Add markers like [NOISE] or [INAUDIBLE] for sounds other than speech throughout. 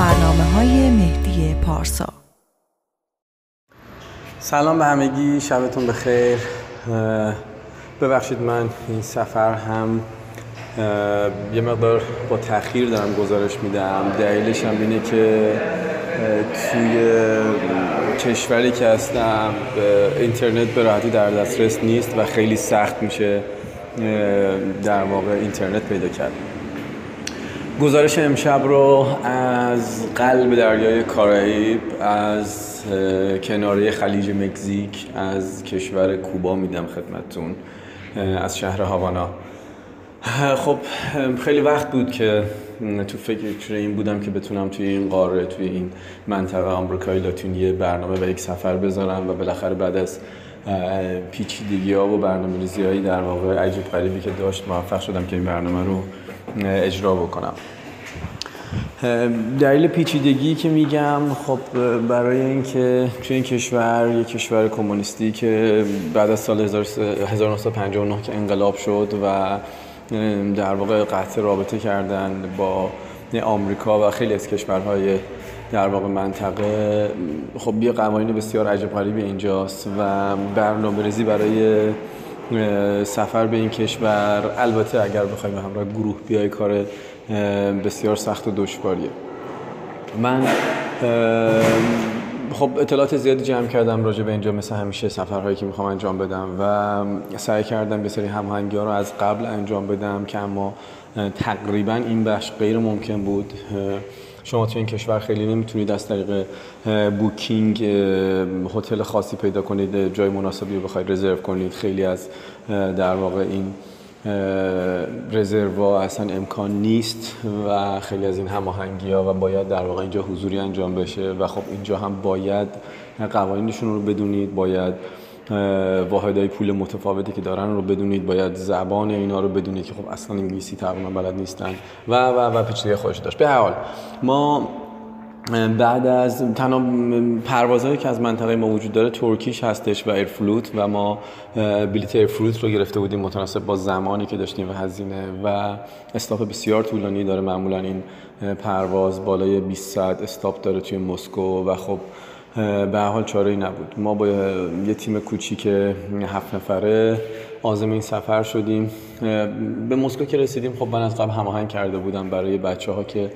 برنامه های مهدی پارسا. سلام به همگی شبتون بخیر. ببخشید من این سفر هم یه مقدار با تاخیر دارم گزارش میدم. دلیلش هم اینه که توی کشوری که هستم اینترنت به راحتی در دسترس نیست و خیلی سخت میشه در واقع اینترنت پیدا کرد. گزارش امشب رو از قلب دریای کارائیب از کناره خلیج مکزیک از کشور کوبا میدم خدمتتون از شهر هاوانا. خب خیلی وقت بود که تو فکر این بودم که بتونم توی این قاره توی این منطقه آمریکای لاتینی برنامه و یک سفر بذارم و بالاخره بعد از پیچیدگی ها و برنامه در واقع عجیب غریبی که داشت موفق شدم که این برنامه رو اجرا بکنم. دلیل پیچیدگی که میگم خب برای اینکه توی این کشور یک کشور کمونیستی که بعد از سال 1959 که انقلاب شد و در واقع قطع رابطه کردن با آمریکا و خیلی از کشورهای در واقع منطقه خب یه قوانین بسیار عجب غریبی اینجاست و برنامه ریزی برای سفر به این کشور. البته اگر بخوایم همراه گروه بیای کار بسیار سخت و دشواریه. من خب اطلاعات زیادی جمع کردم راجع به اینجا مثل همیشه سفرهایی که می‌خوام انجام بدم و سعی کردم به سری هماهنگی ها رو از قبل انجام بدم که اما تقریبا این بخش غیر ممکن بود. شما تو این کشور خیلی نمی‌تونید از طریق بوکینگ هتل خاصی پیدا کنید جای مناسبی رو بخواید رزرو کنید. خیلی از در واقع این رزروا اصلا امکان نیست و خیلی از این هماهنگی ها و باید در واقع اینجا حضوری انجام بشه و خب اینجا هم باید قوانینشون رو بدونید باید واحدهای پول متفاوتی که دارن رو بدونید باید زبان اینا رو بدونید که خب اصلا انگلیسی تقریبا بلد نیستن. و و و پیچیدگی خودش داشت. به حال ما بعد از تنها پروازهایی که از منطقه ما وجود داره ترکیش هستش و ایرفلوت و ما بلیت ایرفلوت رو گرفته بودیم متناسب با زمانی که داشتیم و هزینه و استاپ بسیار طولانی داره. معمولا این پرواز بالای 20 ساعت استاپ داره توی مسکو و خب به حال چاره ای نبود. ما با یه تیم کوچیک هفت نفره آزم این سفر شدیم. به مسکو که رسیدیم خب من از قبل هماهنگ کرده بودم برای بچه ها که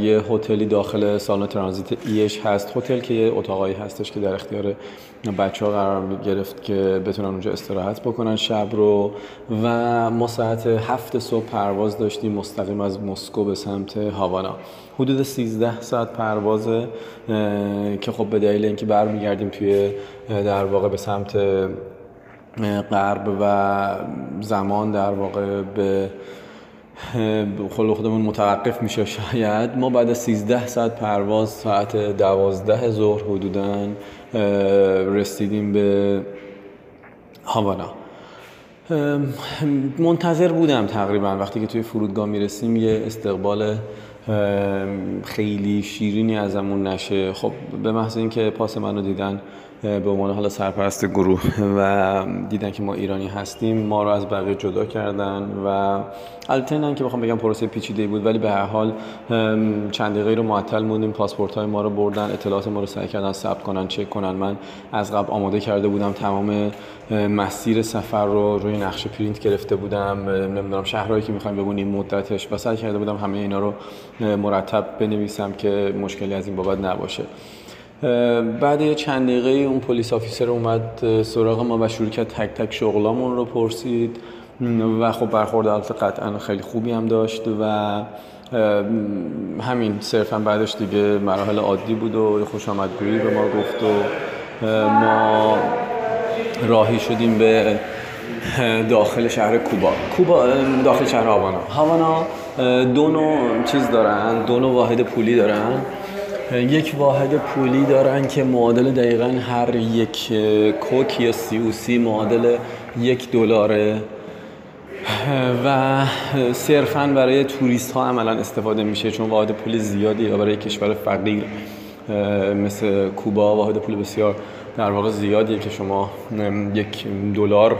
یه هتلی داخل سالن ترانزیت ایش هست. هتل که یه اتاقایی هستش که در اختیار بچه ها قرار گرفت که بتونن اونجا استراحت بکنن شب رو. و ما ساعت هفت صبح پرواز داشتیم مستقیم از مسکو به سمت هاوانا. حدود 13 ساعت پروازه که خب به دلیل اینکه برمیگردیم توی در واقع به سمت غرب و زمان در واقع به خل خودمون متوقف میشه شاید. ما بعد از 13 ساعت پرواز ساعت 12 ظهر حدودا رسیدیم به هاوانا. منتظر بودم تقریبا. وقتی که توی فرودگاه می‌رسیم یه استقبال خیلی شیرینی ازمون نشه. خب به محض اینکه پاس منو دیدن به عنوان حالا سرپرست گروه [LAUGHS] و دیدن که ما ایرانی هستیم ما رو از بقیه جدا کردن و البته نه که بخوام بگم پروسه پیچیده بود ولی به هر حال چند دقیقه رو معطل موندیم پاسپورت های ما رو بردن اطلاعات ما رو سعی کردن ثبت کنن چک کنن. من از قبل آماده کرده بودم تمام مسیر سفر رو روی نقشه پرینت گرفته بودم. نمی‌دونم شهرهایی که می‌خوایم ببینیم مدتش و سعی کرده بودم همه اینا رو مرتب بنویسم که مشکلی از این بابت نباشه. بعد یه چند دقیقه اون پلیس آفیسر اومد سراغ ما و شروع کرد تک تک شغلامون رو پرسید. و خب برخورد البته قطعا خیلی خوبی هم داشت و همین صرفا بعدش دیگه مراحل عادی بود و خوش آمدگویی به ما گفت و ما راهی شدیم به داخل شهر کوبا. کوبا داخل شهر هاوانا. هاوانا دو نوع چیز دارن دو نوع واحد پولی دارن. یک واحد پولی دارن که معادل دقیقا هر یک کوک یا سی معادل یک دلاره. و صرفا برای توریست ها عملا استفاده میشه چون واحد پول زیادی یا برای کشور فقیر مثل کوبا واحد پول بسیار در واقع زیادیه که شما یک دلار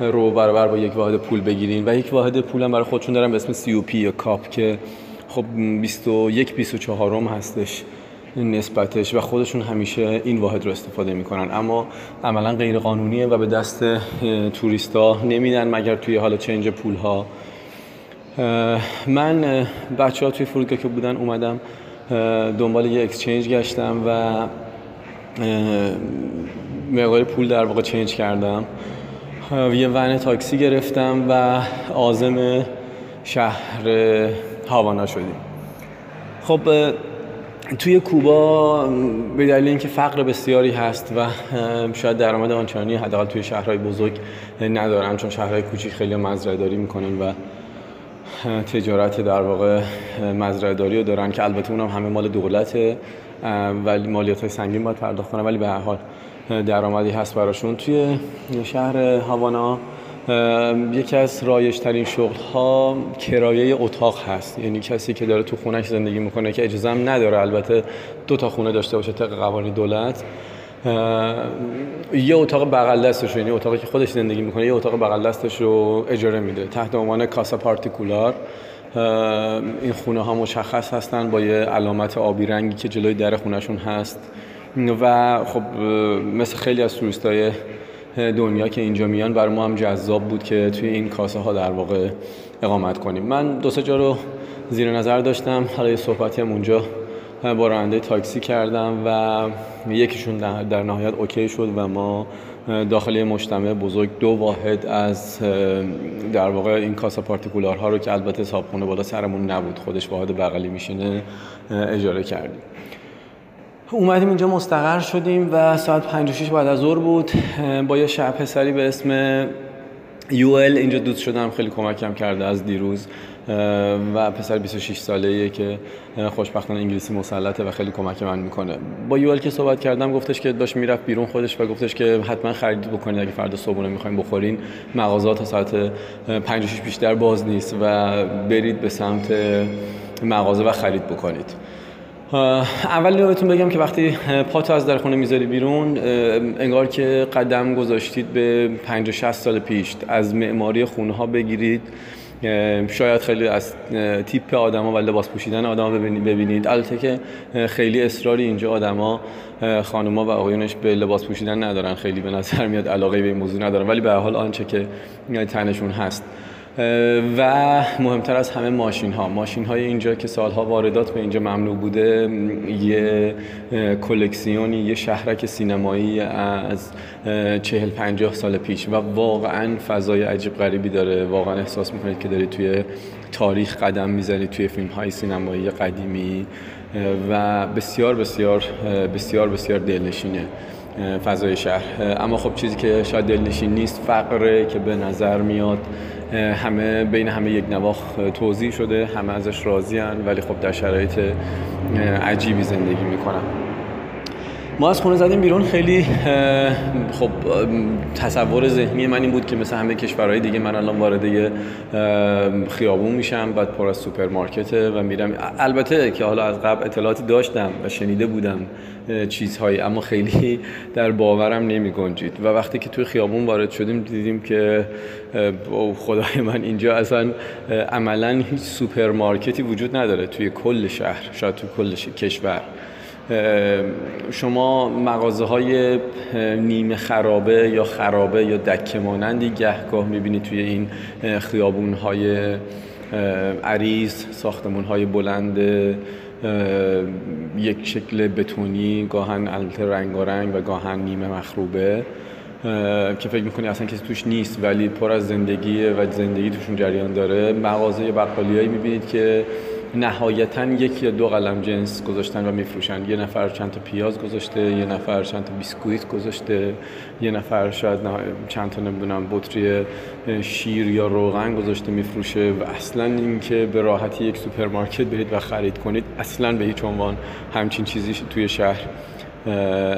رو برابر با یک واحد پول بگیرین. و یک واحد پول هم برای خودشون دارن به اسم سی او پی یا کاپ که خب 21 24 هستش نسبتش و خودشون همیشه این واحد رو استفاده می‌کنن. اما عملا غیر قانونیه و به دست توریستا نمیدن مگر توی حالا چنج پول ها من بچه ها توی فرودگاه که بودن اومدم دنبال یه اکسچنج گشتم و مقدار پول در واقع چنج کردم. یه ون تاکسی گرفتم و آزم شهر هاوانا شدیم خب توی کوبا به دلیل اینکه فقر بسیاری هست و شاید درآمد آنچنانی حداقل توی شهرهای بزرگ ندارن چون شهرهای کوچیک خیلی مزرعه داری می‌کنن و تجارت در واقع مزرعه داری رو دارن که البته اونم همه مال دولته ولی مالیات های سنگین باید پرداخت کنن ولی به هر حال درآمدی هست براشون. توی شهر هاوانا یکی از رایج ترین شغل ها کرایه اتاق هست. یعنی کسی که داره تو خونش زندگی می‌کنه که اجازه هم نداره. البته دو تا خونه داشته باشه طبق قوانین دولت. یه اتاق بغل دستش یعنی اتاقی که خودش زندگی می‌کنه یه اتاق بغل دستش رو اجاره میده. تحت عنوان کاسا پارتیکولار. این خونه ها مشخص هستن با یه علامت آبی رنگی که جلوی در خونهشون هست. و خب مثل خیلی از توریست های دنیا که اینجا میان برای ما هم جذاب بود که توی این کاسه ها در واقع اقامت کنیم. من دو سه جا رو زیر نظر داشتم. حالا یه صحبتی هم اونجا با راننده تاکسی کردم و یکیشون در نهایت اوکی شد و ما داخل مجتمع بزرگ دو واحد از در واقع این کاسا پارتیکولارها رو که البته صابخونه بالا سرمون نبود خودش واحد بغلی میشینه اجاره کردیم. اومدیم اینجا مستقر شدیم و ساعت 5 6 بعد از ظهر بود. با یه شب پسری به اسم یو اینجا دوست شدم خیلی کمکم کرده از دیروز. و پسر 26 ساله ایه که خوشبختانه انگلیسی مسلطه و خیلی کمک من می‌کنه. با یوال که صحبت کردم گفتش که داشت می‌رفت بیرون خودش و گفتش که حتما خرید بکنید اگه فردا صبحونه می‌خوایم بخورین. مغازات تا ساعت 5 6 بیشتر باز نیست و برید به سمت مغازه و خرید بکنید. اول بهتون بگم که وقتی پاتو از در خونه می‌ذاری بیرون انگار که قدم گذاشتید به 50 60 سال پیش. از معماری خونه ها بگیرید شاید خیلی از تیپ آدما و لباس پوشیدن آدما ببینید. البته که خیلی اصراری اینجا آدما خانوما و آقایونش به لباس پوشیدن ندارن. خیلی به نظر میاد علاقه به این موضوع ندارن. ولی به حال آنچه که تنشون هست. و مهمتر از همه ماشین ها ماشین های اینجا که سالها واردات به اینجا ممنوع بوده یه کلکسیونی یه شهرک سینمایی از چهل پنجاه سال پیش. و واقعا فضای عجیب غریبی داره. واقعا احساس می‌کنید که دارید توی تاریخ قدم می‌زنید توی فیلم های سینمایی قدیمی. و بسیار بسیار بسیار بسیار دلنشینه فضای شهر. اما خب چیزی که شاید دلنشین نیست فقره که به نظر میاد همه بین همه یک نواخ توضیح شده همه ازش راضی ولی خب در شرایط عجیبی زندگی می‌کنن. ما از خونه زدیم بیرون. خیلی خب تصور ذهنی من این بود که مثل همه کشورهای دیگه من الان وارد خیابون میشم بعد پر از سوپرمارکته و میرم. البته که حالا از قبل اطلاعاتی داشتم و شنیده بودم چیزهایی اما خیلی در باورم نمی گنجید. و وقتی که توی خیابون وارد شدیم دیدیم که خدای من اینجا اصلا عملا هیچ سوپرمارکتی وجود نداره توی کل شهر شاید توی کل کشور. شما مغازه های نیمه خرابه یا خرابه یا دکه مانندی گهگاه می‌بینید توی این خیابون های عریض ساختمون های بلند یک شکل بتونی گاهاً البته رنگارنگ و گاهاً نیمه مخروبه که فکر می‌کنی اصلا کسی توش نیست ولی پر از زندگی و زندگی توشون جریان داره. مغازه بقالیایی می‌بینید که نهایتا یک یا دو قلم جنس گذاشتن و میفروشن. یه نفر چند تا پیاز گذاشته یه نفر چند تا بیسکویت گذاشته یه نفر شاید چند تا نمی‌دونم بطری شیر یا روغن گذاشته میفروشه و اصلا اینکه به راحتی یک سوپرمارکت برید و خرید کنید اصلا به هیچ عنوان همچین چیزی توی شهر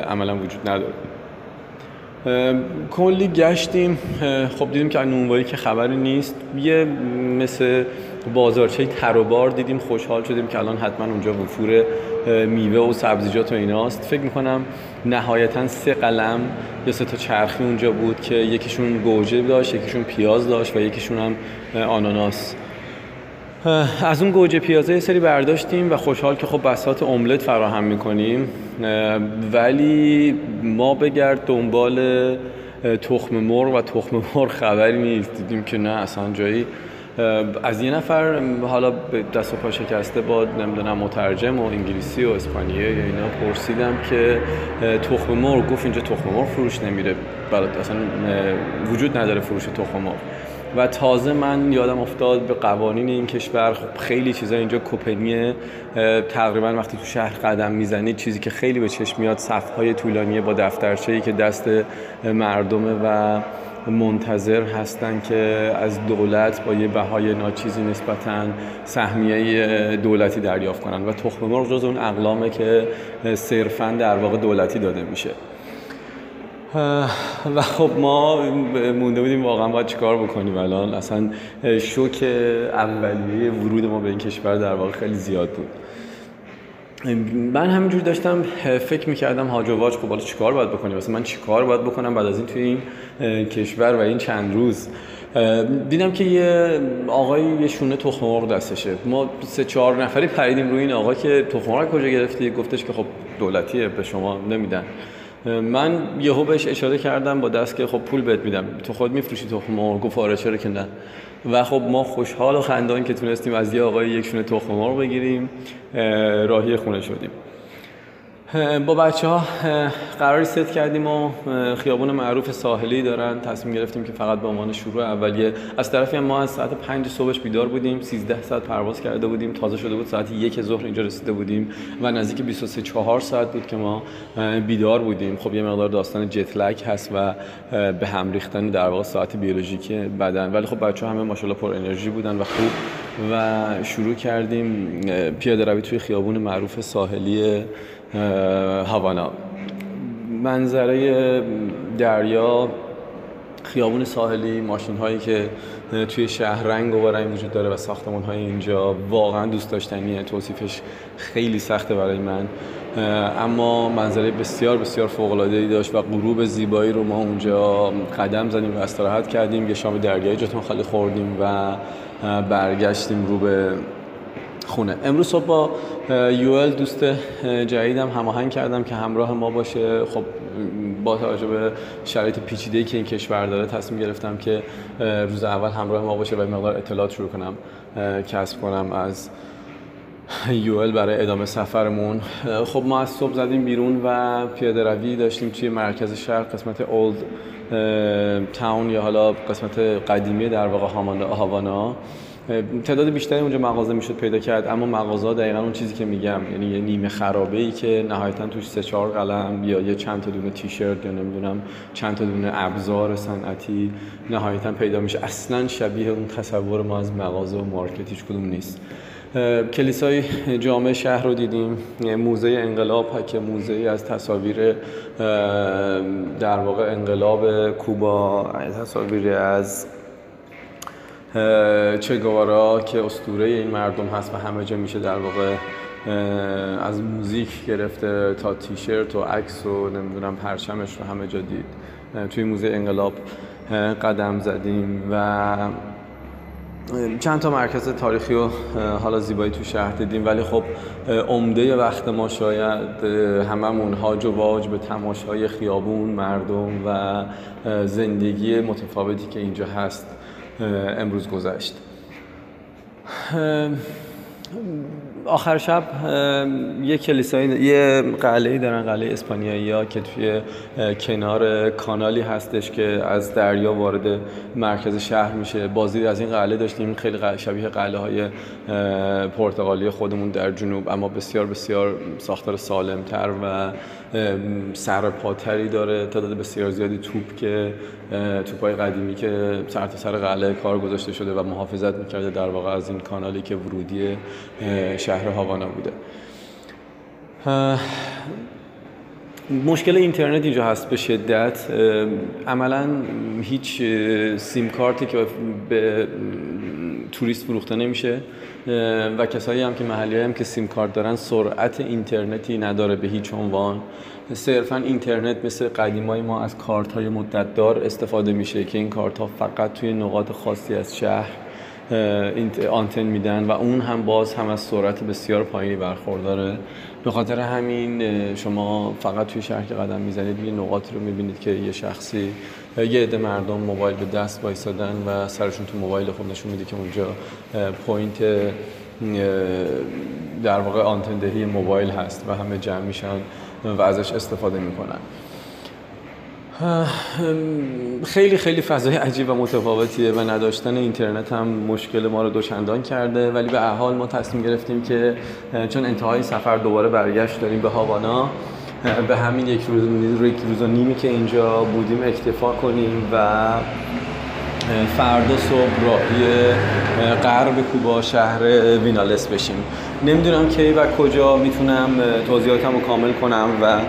عملا وجود نداره. کلی گشتیم. خب دیدیم که نونوایی که خبری نیست. یه مثل بازارچه تر و بار دیدیم خوشحال شدیم که الان حتما اونجا وفور میوه و سبزیجات و ایناست. فکر می‌کنم نهایتا سه قلم یا سه تا چرخی اونجا بود که یکیشون گوجه داشت یکیشون پیاز داشت و یکیشون هم آناناس. از اون گوجه پیازه یه سری برداشتیم و خوشحال که خب بسات املت فراهم می‌کنیم. ولی ما بگرد دنبال تخم مرغ و تخم مرغ خبری نیست. دیدیم که نه اصلا جایی از یه نفر حالا دست و پا شکسته با نمی‌دونم مترجم و انگلیسی و اسپانیایی یا اینا پرسیدم که تخم مرغ گفت اینجا تخم مرغ فروش نمیره. برات اصلا وجود نداره فروش تخم مرغ. و تازه من یادم افتاد به قوانین این کشور خب خیلی چیزا اینجا کوپنیه. تقریبا وقتی تو شهر قدم می‌زنید چیزی که خیلی به چشم میاد صفهای طولانیه با دفترچه‌ای که دست مردمه و منتظر هستن که از دولت با یه بهای ناچیزی نسبتا سهمیه دولتی دریافت کنن و تخم مرغ جز اون اقلامه که صرفا در واقع دولتی داده میشه. و خب ما مونده بودیم واقعا باید چیکار بکنیم الان؟ اصلا شوک اولیه ورود ما به این کشور در واقع خیلی زیاد بود. من همینجور داشتم فکر می‌کردم هاج و خب حالا چیکار باید بکنیم مثلا من چیکار باید بکنم بعد از این توی این کشور و این چند روز؟ دیدم که یه آقای یه شونه تخم دستشه. ما سه چهار نفری پریدیم روی این آقا که تخم مرغ کجا گرفتی؟ گفتش که خب دولتیه به شما نمیدن. من یهو بهش اشاره کردم با دست که خب پول بهت میدم. تو خود میفروشی تخم مرغ گفت آره چرا که نه؟ و خب ما خوشحال و خندان که تونستیم از یه آقای یک شونه تخم مرغ بگیریم راهی خونه شدیم. با بچه ها قراری ست کردیم و خیابون معروف ساحلی دارن. تصمیم گرفتیم که فقط به عنوان شروع اولیه. از طرفی ما از ساعت 5 صبحش بیدار بودیم. 13 ساعت پرواز کرده بودیم. تازه شده بود ساعت یک ظهر اینجا رسیده بودیم و نزدیک 23 4 ساعت بود که ما بیدار بودیم. خب یه مقدار داستان جت لک هست و به هم ریختن در واقع ساعت بیولوژیکی بدن. ولی خب بچه ها همه ماشاءالله پر انرژی بودن و خوب و شروع کردیم پیاده روی توی خیابون معروف ساحلی هاوانا. منظره دریا خیابون ساحلی ماشین هایی که توی شهر رنگ و رنگ وجود داره و ساختمان های اینجا واقعا دوست داشتنیه. توصیفش خیلی سخته برای من. اما منظره بسیار بسیار فوق العاده ای داشت و غروب زیبایی رو ما اونجا قدم زدیم و استراحت کردیم. یه شام دریایی جاتون خالی خوردیم و برگشتیم رو به خونه. امروز صبح با یوئل دوست جدیدم هماهنگ کردم که همراه ما باشه. خب با توجه به شرایط پیچیده‌ای که این کشور داره تصمیم گرفتم که روز اول همراه ما باشه و مقدار اطلاعات شروع کنم کسب کنم از یوئل برای ادامه سفرمون. خب ما از صبح زدیم بیرون و پیاده روی داشتیم توی مرکز شهر قسمت اولد تاون یا حالا قسمت قدیمی در واقع هاوانا. تعداد بیشتری اونجا مغازه می‌شد پیدا کرد اما مغازه دقیقا اون چیزی که میگم یعنی یه نیمه خرابه ای که نهایتا توش سه چهار قلم یا یه چند تا دونه تیشرت یا نمی‌دونم چند تا دونه ابزار صنعتی نهایتا پیدا میشه. اصلا شبیه اون تصور ما از مغازه و مارکت هیچ کدوم نیست. کلیسای جامع شهر رو دیدیم موزه انقلاب که موزه از تصاویر در واقع انقلاب کوبا تصاویر از چه گوارا که اسطوره این مردم هست و همه جا میشه در واقع از موزیک گرفته تا تیشرت و عکس و نمی‌دونم پرچمش رو همه جا دید. توی موزه انقلاب قدم زدیم و چند تا مرکز تاریخی و حالا زیبایی تو شهر دیدیم. ولی خب عمده وقت ما شاید هممون هاج و واج به تماشای خیابون مردم و زندگی متفاوتی که اینجا هست. امروز گذشت. آخر شب یه کلیسای یه قلعه دارن قلعه اسپانیایی ها که توی کنار کانالی هستش که از دریا وارد مرکز شهر میشه. بازی از این قلعه داشتیم. خیلی شبیه قلعه های پرتغالی خودمون در جنوب اما بسیار بسیار ساختار سالمتر و سرپاتری داره. تعداد بسیار زیادی توپ که توپای قدیمی که سر تا سر قلعه کار گذاشته شده و محافظت می‌کرده در واقع از این کانالی که ورودی شهر هاوانا بوده. مشکل اینترنت اینجا هست به شدت. عملا هیچ سیم کارتی که به توریست فروخته نمیشه. و کسایی هم که محلی هم که سیم کارت دارن سرعت اینترنتی نداره به هیچ عنوان. صرفا اینترنت مثل قدیمای ما از کارت های مدت دار استفاده میشه که این کارت ها فقط توی نقاط خاصی از شهر آنتن میدن و اون هم باز هم از سرعت بسیار پایینی برخورداره. به خاطر همین شما فقط توی شهر که قدم می‌زنید یه نقاطی رو می‌بینید که یه شخصی یه عده مردم موبایل به دست وایسادن و سرشون تو موبایل خب نشون میده که اونجا point در واقع آنتن‌دهی موبایل هست و همه جمع میشن و ازش استفاده می‌کنن. خیلی خیلی فضای عجیب و متفاوتیه و نداشتن اینترنت هم مشکل ما رو دوچندان کرده. ولی به هر حال ما تصمیم گرفتیم که چون انتهای سفر دوباره برگشت داریم به هاوانا به همین یک روز یک روز و نیمی که اینجا بودیم اکتفا کنیم و فردا صبح راهی غرب کوبا شهر وینالس بشیم. نمی‌دونم کی و کجا می‌تونم توضیحاتم رو کامل کنم و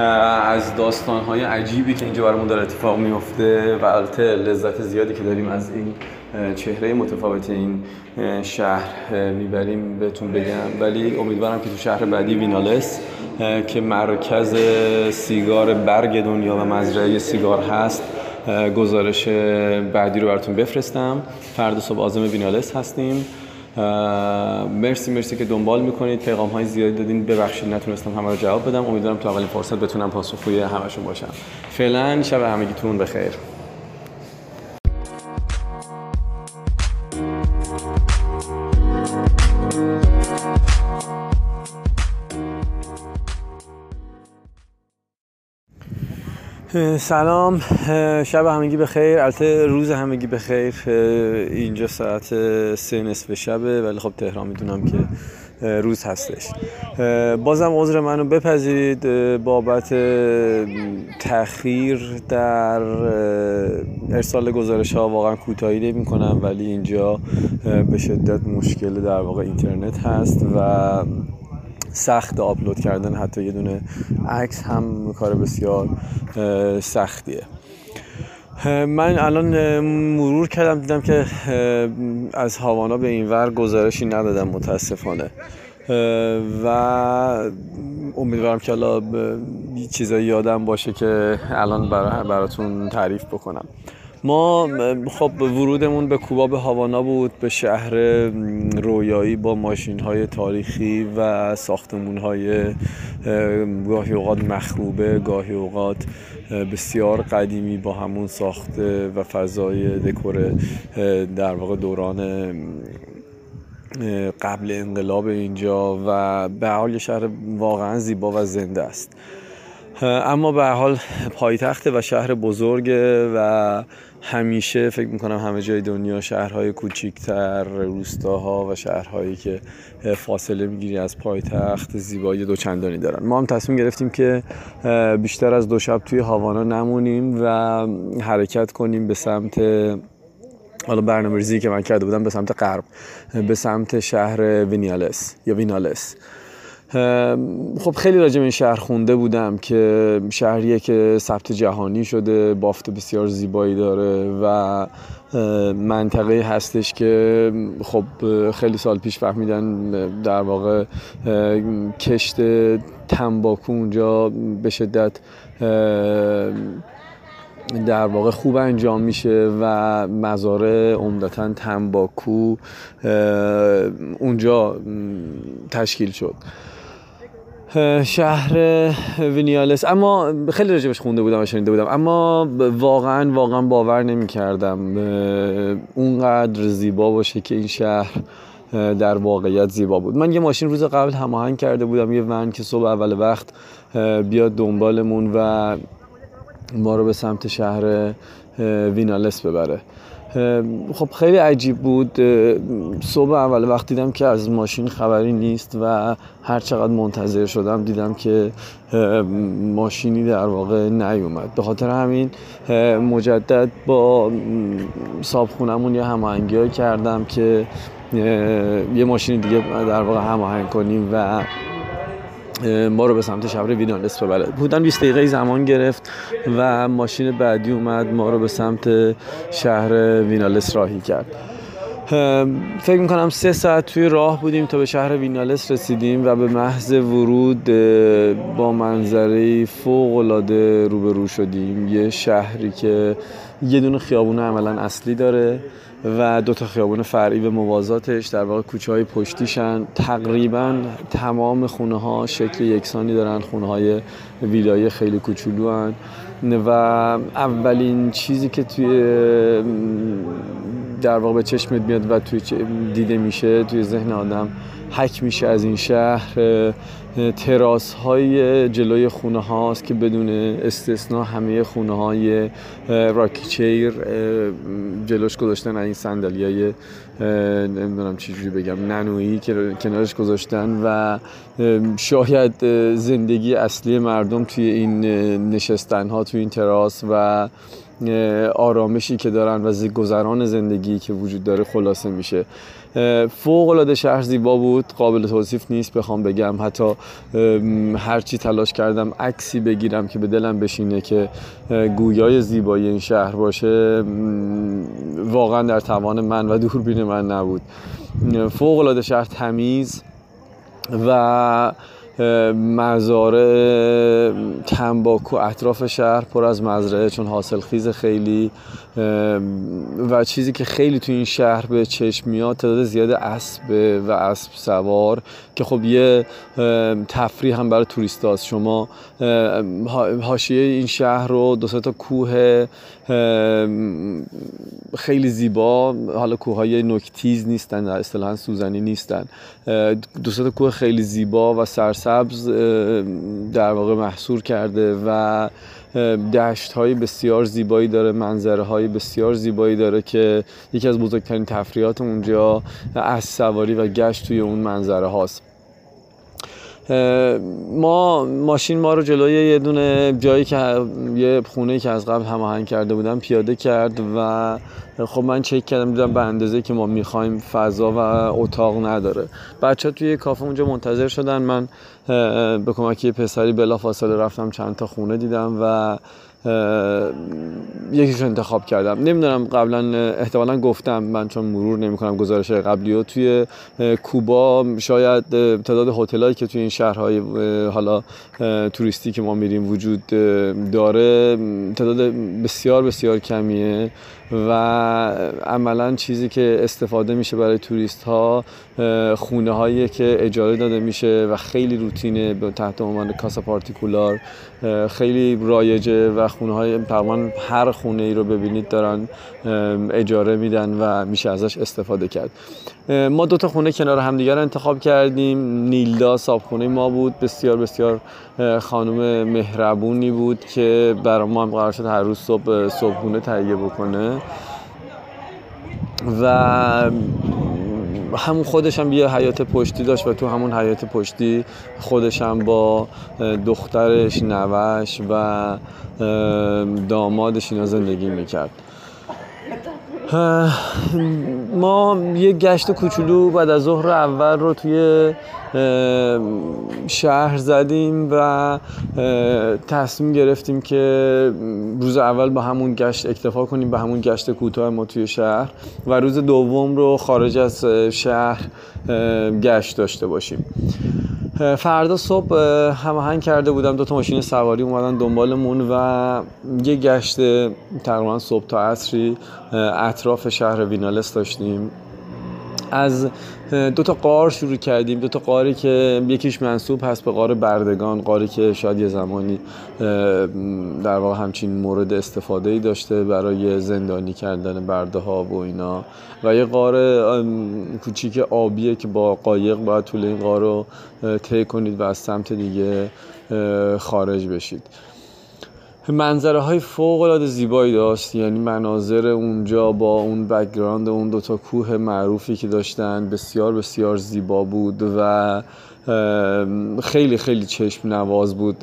از داستانهای عجیبی که اینجا برامون داره اتفاق میفته و البته لذت زیادی که داریم از این چهره متفاوت این شهر می‌بریم بهتون بگم. ولی امیدوارم که تو شهر بعدی وینالس که مرکز سیگار برگ دنیا و مزرعه سیگار هست گزارش بعدی رو براتون بفرستم. فردا صبح آزم وینالس هستیم. مرسی مرسی که دنبال می‌کنید. پیغام های زیادی دادین. ببخشید نتونستم همه رو جواب بدم. امیدوارم تو اولین فرصت بتونم پاسخگوی همشون باشم. فعلا شب همگیتون بخیر. سلام شب همگی بخیر. البته روز همگی بخیر. اینجا ساعت سه نصف شبه ولی خب تهران می‌دونم که روز هستش. بازم عذر منو بپذیرید. بابت تاخیر در ارسال گزارش ها واقعا کوتاهی نمی کنم ولی اینجا به شدت مشکل در واقع اینترنت هست و سخت آپلود کردن حتی یه دونه عکس هم کار بسیار سختیه. من الان مرور کردم دیدم که از هاوانا به این ور گزارشی ندادم متاسفانه. و امیدوارم که حالا چیزایی یادم باشه که الان براتون تعریف بکنم. ما خب ورودمون به کوبا به هاوانا بود به شهر رویایی با ماشین های تاریخی و ساختمون های گاهی اوقات مخروبه گاهی اوقات بسیار قدیمی با همون ساخته و فضای دکور در واقع دوران قبل انقلاب اینجا و به حال شهر واقعا زیبا و زنده است. اما به حال پایتخت و شهر بزرگه و همیشه فکر می‌کنم همه جای دنیا شهرهای کوچیکتر روستاها و شهرهایی که فاصله می‌گیری از پایتخت زیبایی دوچندانی دارن. ما هم تصمیم گرفتیم که بیشتر از دو شب توی هاوانا نمونیم و حرکت کنیم به سمت حالا برنامه ریزی که من کرده بودم به سمت غرب به سمت شهر وینیالس یا وینالس. خب خیلی راجع به این شهر خونده بودم که شهریه که ثبت جهانی شده بافت بسیار زیبایی داره و منطقه هستش که خب خیلی سال پیش فهمیدن در واقع کشت تنباکو اونجا به شدت در واقع خوب انجام میشه و مزارع عمدتا تنباکو اونجا تشکیل شد. شهر وینیالس. اما خیلی راجبش خونده بودم و شنیده بودم. اما واقعا واقعا باور نمی کردم اونقدر زیبا باشه که این شهر در واقعیت زیبا بود. من یه ماشین روز قبل هماهنگ کرده بودم یه ون که صبح اول وقت بیاد دنبالمون و ما رو به سمت شهر وینالس ببره. خب خیلی عجیب بود. صبح اول وقت دیدم که از ماشین خبری نیست و هر چقدر منتظر شدم دیدم که ماشینی در واقع نیومد. به خاطر همین مجدد با صابخونمون یه هماهنگی کردم که یه ماشین دیگه در واقع هماهنگ کنیم و ما رو به سمت شهر وینالس ببره. بودن 20 دقیقه زمان گرفت و ماشین بعدی اومد ما رو به سمت شهر وینالس راهی کرد. فکر می‌کنم سه ساعت توی راه بودیم تا به شهر وینالس رسیدیم و به محض ورود با منظره فوق العاده روبرو شدیم. یه شهری که یه دونه خیابون عملا اصلی داره و دو تا خیابون فرعی به موازاتش. در واقع کوچه های پشتیشن. تقریبا تمام خونه ها شکل یکسانی دارن. خونه های ویلای خیلی کوچولو هن و اولین چیزی که توی در واقع به چشمت میاد و توی دیده میشه توی ذهن آدم حک میشه از این شهر تراس های جلوی خونه هاست که بدون استثنا همه خونه های راکی چیر جلوش گذاشتن این صندلی های نمی‌دونم چجوری بگم ننویی که کنارش گذاشتن و شاید زندگی اصلی مردم توی این نشستن ها توی این تراس و آرامشی که دارن و گذران زندگی که وجود داره خلاصه میشه. فوق العاده شهر زیبا بود. قابل توصیف نیست بخوام بگم. حتی هرچی تلاش کردم عکسی بگیرم که به دلم بشینه که گویای زیبایی این شهر باشه واقعا در توان من و دوربین من نبود. فوق العاده شهر تمیز و مزارع تنباکو اطراف شهر پر از مزرعه چون حاصل خیز خیلی و چیزی که خیلی تو این شهر به چشم میاد تعداد زیاد اسب و اسب سوار که خب یه تفریح هم برای توریست هاست. شما حاشیه این شهر رو دو تا کوه خیلی زیبا. حالا کوههای نکتیز نیستن اصطلاحا سوزنی نیستن. دو تا کوه خیلی زیبا و سرسبز در واقع محصور کرده و دشت های بسیار زیبایی داره منظره های بسیار زیبایی داره که یکی از بزرگترین تفریحات اونجا از سواری و گشت توی اون منظره هاست. ما ماشین ما رو جلوی یه دونه جایی که یه خونه که از قبل هماهنگ کرده بودم پیاده کرد و خب من چک کردم دیدم به اندازه که ما می‌خوایم فضا و اتاق نداره. بچه توی کافه اونجا منتظر شدن. من به کمک پسری بلا فاصله رفتم چند تا خونه دیدم و یکیش انتخاب کردم. نمی‌دونم قبلا احتمالا گفتم من چون مرور نمی‌کنم گزارش قبلی و توی کوبا شاید تعداد هتلایی که توی این شهرهای حالا توریستی که ما میریم وجود داره تعداد بسیار بسیار کمیه. و عملا چیزی که استفاده میشه برای توریست ها خونه هایی که اجاره داده میشه و خیلی روتینه تحت عنوان کاسا پارتیکولار. خیلی رایجه و خونه های تقریبا هر خونه ای رو ببینید دارن اجاره میدن و میشه ازش استفاده کرد. ما دو تا خونه کنار همدیگر انتخاب کردیم. نیلدا خونه ما بود. بسیار بسیار خانم مهربونی بود که برای ما هم قرار شد هر روز صبح صبحونه تهیه بکنه. و همون خودش هم یه حیات پشتی داشت و تو همون حیات پشتی خودش هم با دخترش نوش و دامادش اینا زندگی می‌کرد. ما یه گشت کوچولو بعد از ظهر اول رو توی شهر زدیم و تصمیم گرفتیم که روز اول با همون گشت اکتفا کنیم به همون گشت کوتاه ما توی شهر و روز دوم رو خارج از شهر گشت داشته باشیم. فردا صبح هماهنگ کرده بودم دو تا ماشین سواری اومدن دنبالمون و یه گشت تقریبا صبح تا عصری اطراف شهر وینالس داشتیم. از دو تا قار شروع کردیم. دو تا قاری که یکیش منصوب هست به قار بردگان قاری که شاید یه زمانی در واقع همچین مورد استفاده ای داشته برای زندانی کردن برده ها و اینا. و یه قار کوچیک آبیه که با قایق باید طول این قار رو طی کنید و از سمت دیگه خارج بشید. منظره های فوق العاده زیبایی داشت. یعنی مناظر اونجا با اون background اون دوتا کوه معروفی که داشتن بسیار بسیار زیبا بود و خیلی خیلی چشم نواز بود.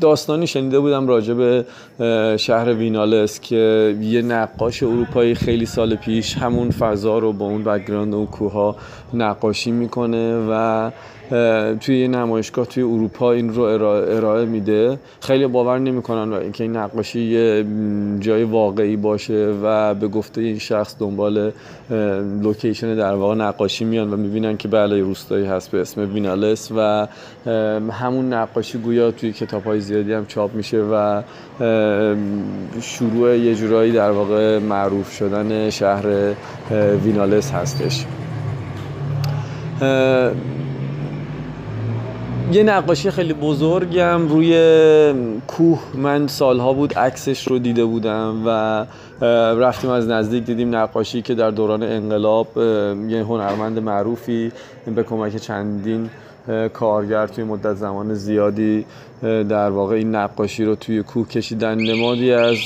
داستانی شنیده بودم راجع به شهر وینالس که یه نقاش اروپایی خیلی سال پیش همون فضا رو با اون background و کوها نقاشی می‌کنه و توی یه نمایشگاه توی اروپا این رو ارائه, میده. خیلی باور نمی‌کنن و اینکه این نقاشی یه جای واقعی باشه و به گفته این شخص دنبال لوکیشن در واقع نقاشی میان و می‌بینن که بله روستایی هست به اسم وینالس و همون نقاشی گویا توی کتاب های زیادی هم چاپ میشه و شروع یه جورایی در واقع معروف شدن شهر وینالس هستش. یه نقاشی خیلی بزرگم روی کوه من سالها بود عکسش رو دیده بودم و رفتیم از نزدیک دیدیم نقاشی که در دوران انقلاب یه هنرمند معروفی به کمک چندین کارگر توی مدت زمان زیادی در واقع این نقاشی رو توی کوه کشیدن نمادی از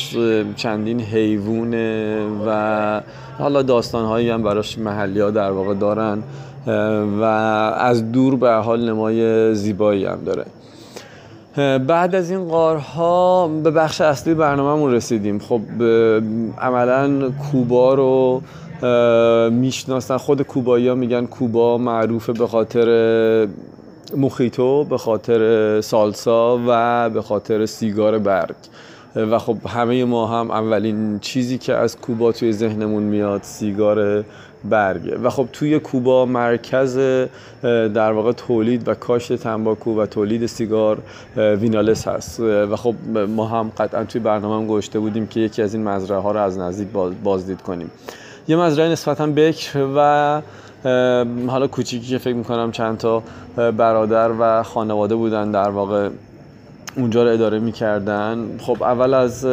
چندین حیوونه و حالا داستانهایی هم براش محلی ها در واقع دارن. و از دور به حال نمای زیبایی هم داره. بعد از این قارها به بخش اصلی برنامهمون رسیدیم. خب عملا کوبا رو می‌شناسن. خود کوبایی ها میگن کوبا معروفه به خاطر مخیتو به خاطر سالسا و به خاطر سیگار برگ. و خب همه ما هم اولین چیزی که از کوبا توی ذهنمون میاد سیگار برگه. و خب توی کوبا مرکز در واقع تولید و کاشت تنباکو و تولید سیگار وینالس هست. و خب ما هم قطعا توی برنامه هم گوشته بودیم که یکی از این مزرعه ها رو از نزدیک بازدید کنیم. یه مزرعه نسبتا بکر و حالا کوچیکی که فکر می‌کنم چند تا برادر و خانواده بودن در واقع اونجا رو اداره می‌کردن. خب اول از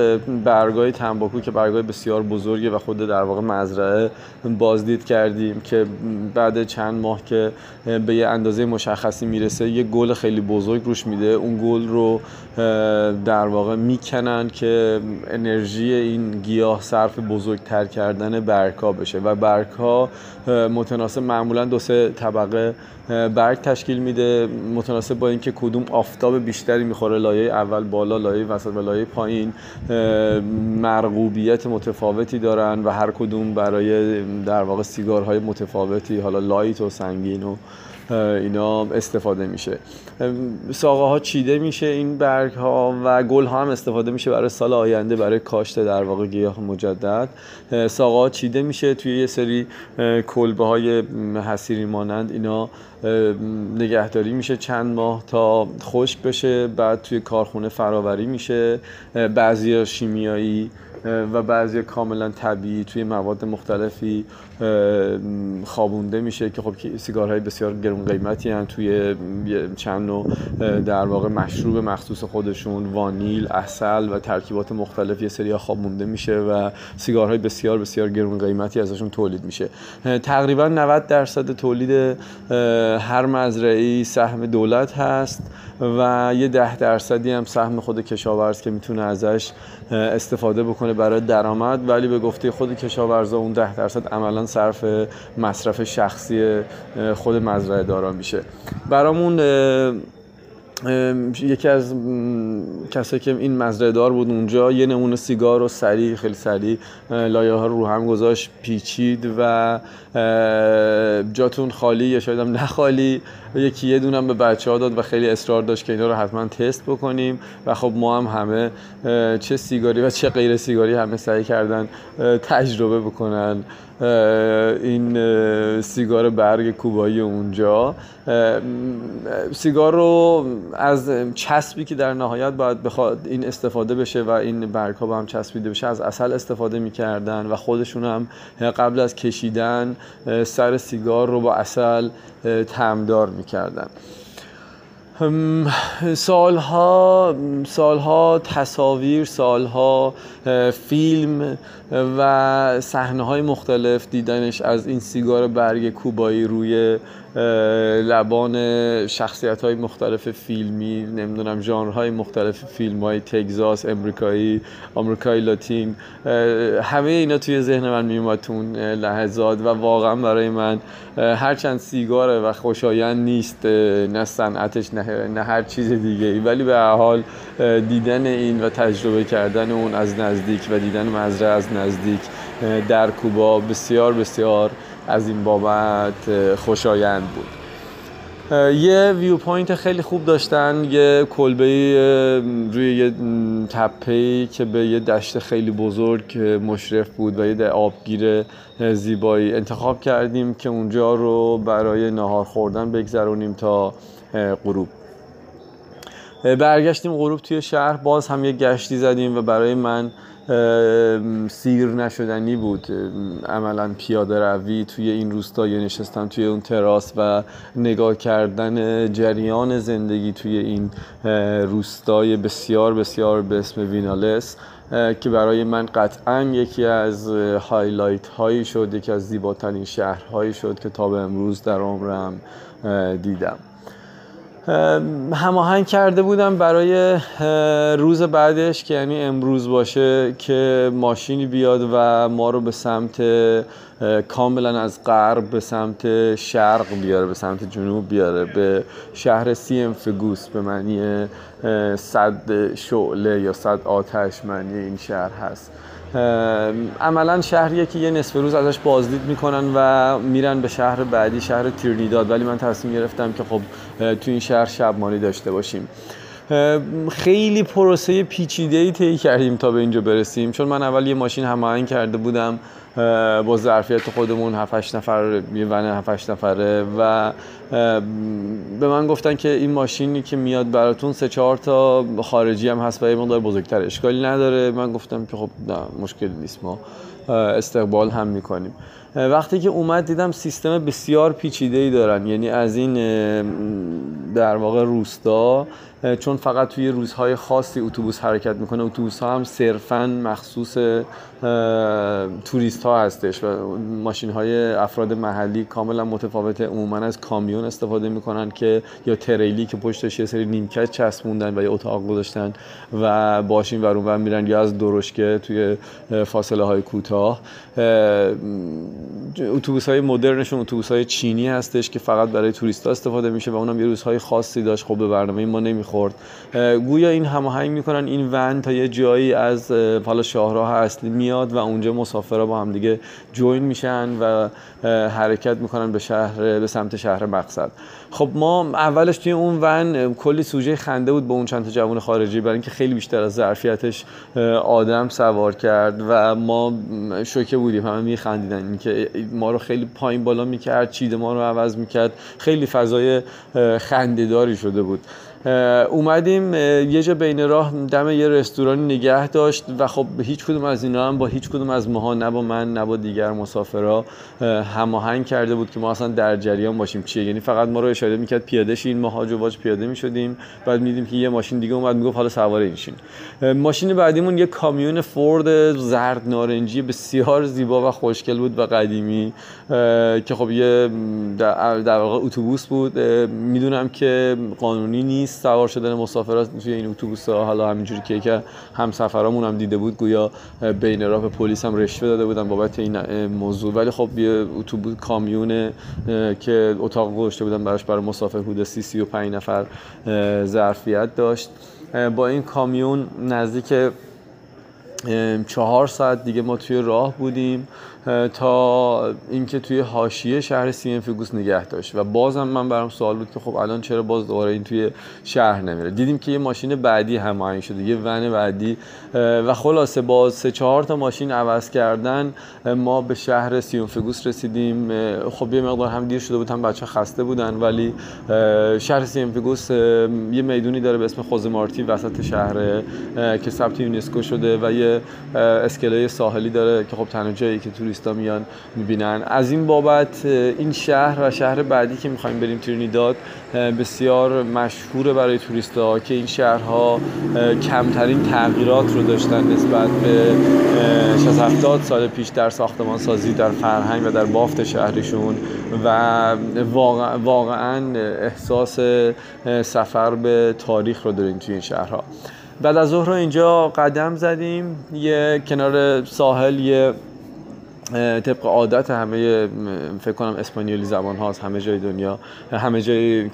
برگای تنباکو که برگای بسیار بزرگی و خود در واقع مزرعه بازدید کردیم که بعد چند ماه که به یه اندازه مشخصی می‌رسه یه گل خیلی بزرگ روش میده. اون گل رو در واقع می‌کنن که انرژی این گیاه صرف بزرگتر کردن برگها بشه و برگها متناسب معمولا دو سه طبقه برگ تشکیل میده. متناسب با اینکه کدوم آفتاب بیشتری می‌خوره لایه اول بالا لایه وسط و لایه پایین مرغوبیت متفاوتی دارن و هر کدوم برای در واقع سیگارهای متفاوتی حالا لایت و سنگین و اینا استفاده میشه. ساقه ها چیده میشه این برگ ها و گل ها هم استفاده میشه برای سال آینده برای کاشت در واقع گیاه مجدد. ساقه ها چیده میشه توی یه سری کلبه های حسیری مانند اینا نگهداری میشه چند ماه تا خشک بشه بعد توی کارخونه فراوری میشه. بعضی شیمیایی و بعضی کاملا طبیعی توی مواد مختلفی. خوابونده میشه که خب سیگارهای بسیار گرون قیمتی هن توی چند نوع در واقع مشروب مخصوص خودشون وانیل اصل و ترکیبات مختلف یه سری خوابونده میشه و سیگارهای بسیار بسیار گرون قیمتی ازشون تولید میشه. تقریبا 90 درصد تولید هر مزرعی سهم دولت هست و یه ده درصدی هم سهم خود کشاورز که می‌تونه ازش استفاده بکنه برای درآمد ولی به گفته خود کشاورزا اون ده درصد عملا صرف مصرف شخصی خود مزرعه دارا میشه. برامون یکی از کسایی که این مزرعه دار بود اونجا یه نمونه سیگار رو سریع خیلی سریع لایه ها رو هم گذاشت پیچید و جاتون خالی یا شاید هم نخالی. یکی یه دونم به بچه ها داد و خیلی اصرار داشت که اینا رو حتما تست بکنیم. و خب ما هم همه چه سیگاری و چه غیر سیگاری همه سعی کردن تجربه بکنن. این سیگار برگ کوبایی اونجا. سیگار رو از چسبی که در نهایت باید بخواد این استفاده بشه و این برگ ها با هم چسبیده بشه از اصل استفاده می‌کردن و خودشون هم قبل از کشیدن سر سیگار رو با اصل تمدار می‌کردن. سالها سالها تصاویر سالها فیلم و صحنه های مختلف دیدنش از این سیگار برگ کوبایی روی لبان شخصیت های مختلف فیلمی نمی‌دونم ژانرهای مختلف فیلم های تگزاس امریکایی آمریکایی لاتین همه اینا توی ذهن من میومد تون لحظات و واقعا برای من هرچند سیگاره و خوشایند نیست نه صنعتش نه هر چیز دیگه ولی به حال دیدن این و تجربه کردن اون از نزدیک و دیدن مزرعه از نزدیک در کوبا بسیار بسیار از این بابت خوشایند بود. یه view point خیلی خوب داشتن یه کلبه روی یه تپه که به یه دشت خیلی بزرگ مشرف بود و یه آبگیر زیبایی انتخاب کردیم که اونجا رو برای نهار خوردن بگذرونیم تا غروب. برگشتیم غروب توی شهر باز هم یه گشتی زدیم و برای من سیر نشدنی بود. عملا پیاده روی توی این روستا یا نشستن توی اون تراس و نگاه کردن جریان زندگی توی این روستای بسیار بسیار به اسم وینالس که برای من قطعا یکی از highlight هایی شد یکی از زیباترین شهرهایی شد که تا به امروز در عمرم دیدم. هماهنگ کرده بودم برای روز بعدش که یعنی امروز باشه که ماشینی بیاد و ما رو به سمت کاملا از غرب به سمت شرق بیاره به سمت جنوب بیاره به شهر سیم فگوس به معنی صد شعله یا صد آتش معنی این شهر هست. عملا شهریه که یه نصف روز ازش بازدید می‌کنن و میرن به شهر بعدی شهر ترینیداد ولی من تصمیم گرفتم که خب تو این شهر شبمانی داشته باشیم. خیلی پروسه پیچیده ای طی کردیم تا به اینجا برسیم. چون من اول یه ماشین هماهنگ کرده بودم. با ظرفیت خودمون 7 نفر یه ون 7 نفره و به من گفتن که این ماشینی که میاد براتون سه چهار تا خارجی هم هست و یه مقدار بزرگتر اشکالی نداره. من گفتم که خب نه مشکل نیست. ما استقبال هم می‌کنیم. وقتی که اومد دیدم سیستم بسیار پیچیده ای دارن. یعنی از این در واقع روستا چون فقط توی روزهای خاصی اتوبوس حرکت می‌کنه اتوبوس ها هم صرفا مخصوص توریست ها هستش و ماشین های افراد محلی کاملا متفاوته. عموما از کامیون استفاده می‌کنن که یا تریلی که پشتش یه سری نیمکت چسبوندن و یه اتاق گذاشتن و باشین و اون میرن یا از درشکه توی فاصله های کوتاه. اتوبوس های مدرنشون اتوبوس های چینی هستش که فقط برای توریست ها استفاده میشه و اونم یه روزهای خاصی داشت. خب به برنامه ما نمی‌خورد. گویا این هماهنگ می‌کنن این ون تا یه جایی از حالا شاهراه اصلی میاد و اونجا مسافرها با هم دیگه جوین میشن و حرکت می‌کنن به شهر به سمت شهر مقصد. خب ما اولش توی اون ون کلی سوژه خنده بود به اون چند تا جوان خارجی برای اینکه خیلی بیشتر از ظرفیتش آدم سوار کرد و ما شوکه بودیم. همه میخندیدن اینکه ما رو خیلی پایین بالا می‌کرد چید ما رو عوض می‌کرد. خیلی فضای خندهداری شده بود. اومدیم یه جا بین راه دم یه رستورانی نگه داشت و خب هیچ کدوم از اینا هم با هیچ کدوم از ماها نه با من نه با دیگر مسافرها هماهنگ کرده بود که ما اصلا در جریان باشیم. چیه؟ یعنی فقط ما رو اشاره می‌کرد پیاده شین ما هاج پیاده می‌شدیم. بعد میدیم که یه ماشین دیگه اومد می‌گفت حالا سوار این شین. ماشین بعدیمون یه کامیون فورد زرد نارنجی بسیار زیبا و خوشگل بود و قدیمی که خب یه در واقع اتوبوس بود. می‌دونم که قانونی نیست. سوار شدن مسافرات توی این اتوبوس ها حالا همینجوری که که همسفرامون هم دیده بود گویا بین راه به پلیس هم رشوه داده بودن بابت این موضوع. ولی خب یه اتوبوس کامیون که اتاق گذاشته بودن براش برای مسافر حدود 30 35 نفر ظرفیت داشت. با این کامیون نزدیک چهار ساعت دیگه ما توی راه بودیم. تا اینکه توی حاشیه شهر سیم فیگوس نگه داشت. و بازم من برام سوال بود که خب الان چرا باز دوباره این توی شهر نمیره. دیدیم که یه ماشین بعدی هماهنگ شده یه ون بعدی. و خلاصه با سه چهار تا ماشین عوض کردن ما به شهر سینفوئگوس رسیدیم. خب یه مقدار هم دیر شده بود هم بچه‌ها خسته بودن ولی شهر سینفوئگوس یه میدونی داره به اسم خوزه مارتی وسط شهر که ثبت یونسکو شده و یه اسکله ساحلی داره که خب تنها جایی که توریستا میان می‌بینن. از این بابت این شهر و شهر بعدی که می‌خوایم بریم ترینیداد بسیار مشهوره برای توریستا که این شهرها کمترین تغییرات رو داشتن نسبت به 60 70 سال پیش در ساختمان سازی در فرهنگ و در بافت شهرشون و واقعا احساس سفر به تاریخ رو داریم توی این شهرها. بعد از ظهر اینجا قدم زدیم یه کنار ساحل یه طبق عادت همه فکر کنم اسپانیولی زبان هاست همه جای دنیا همه جای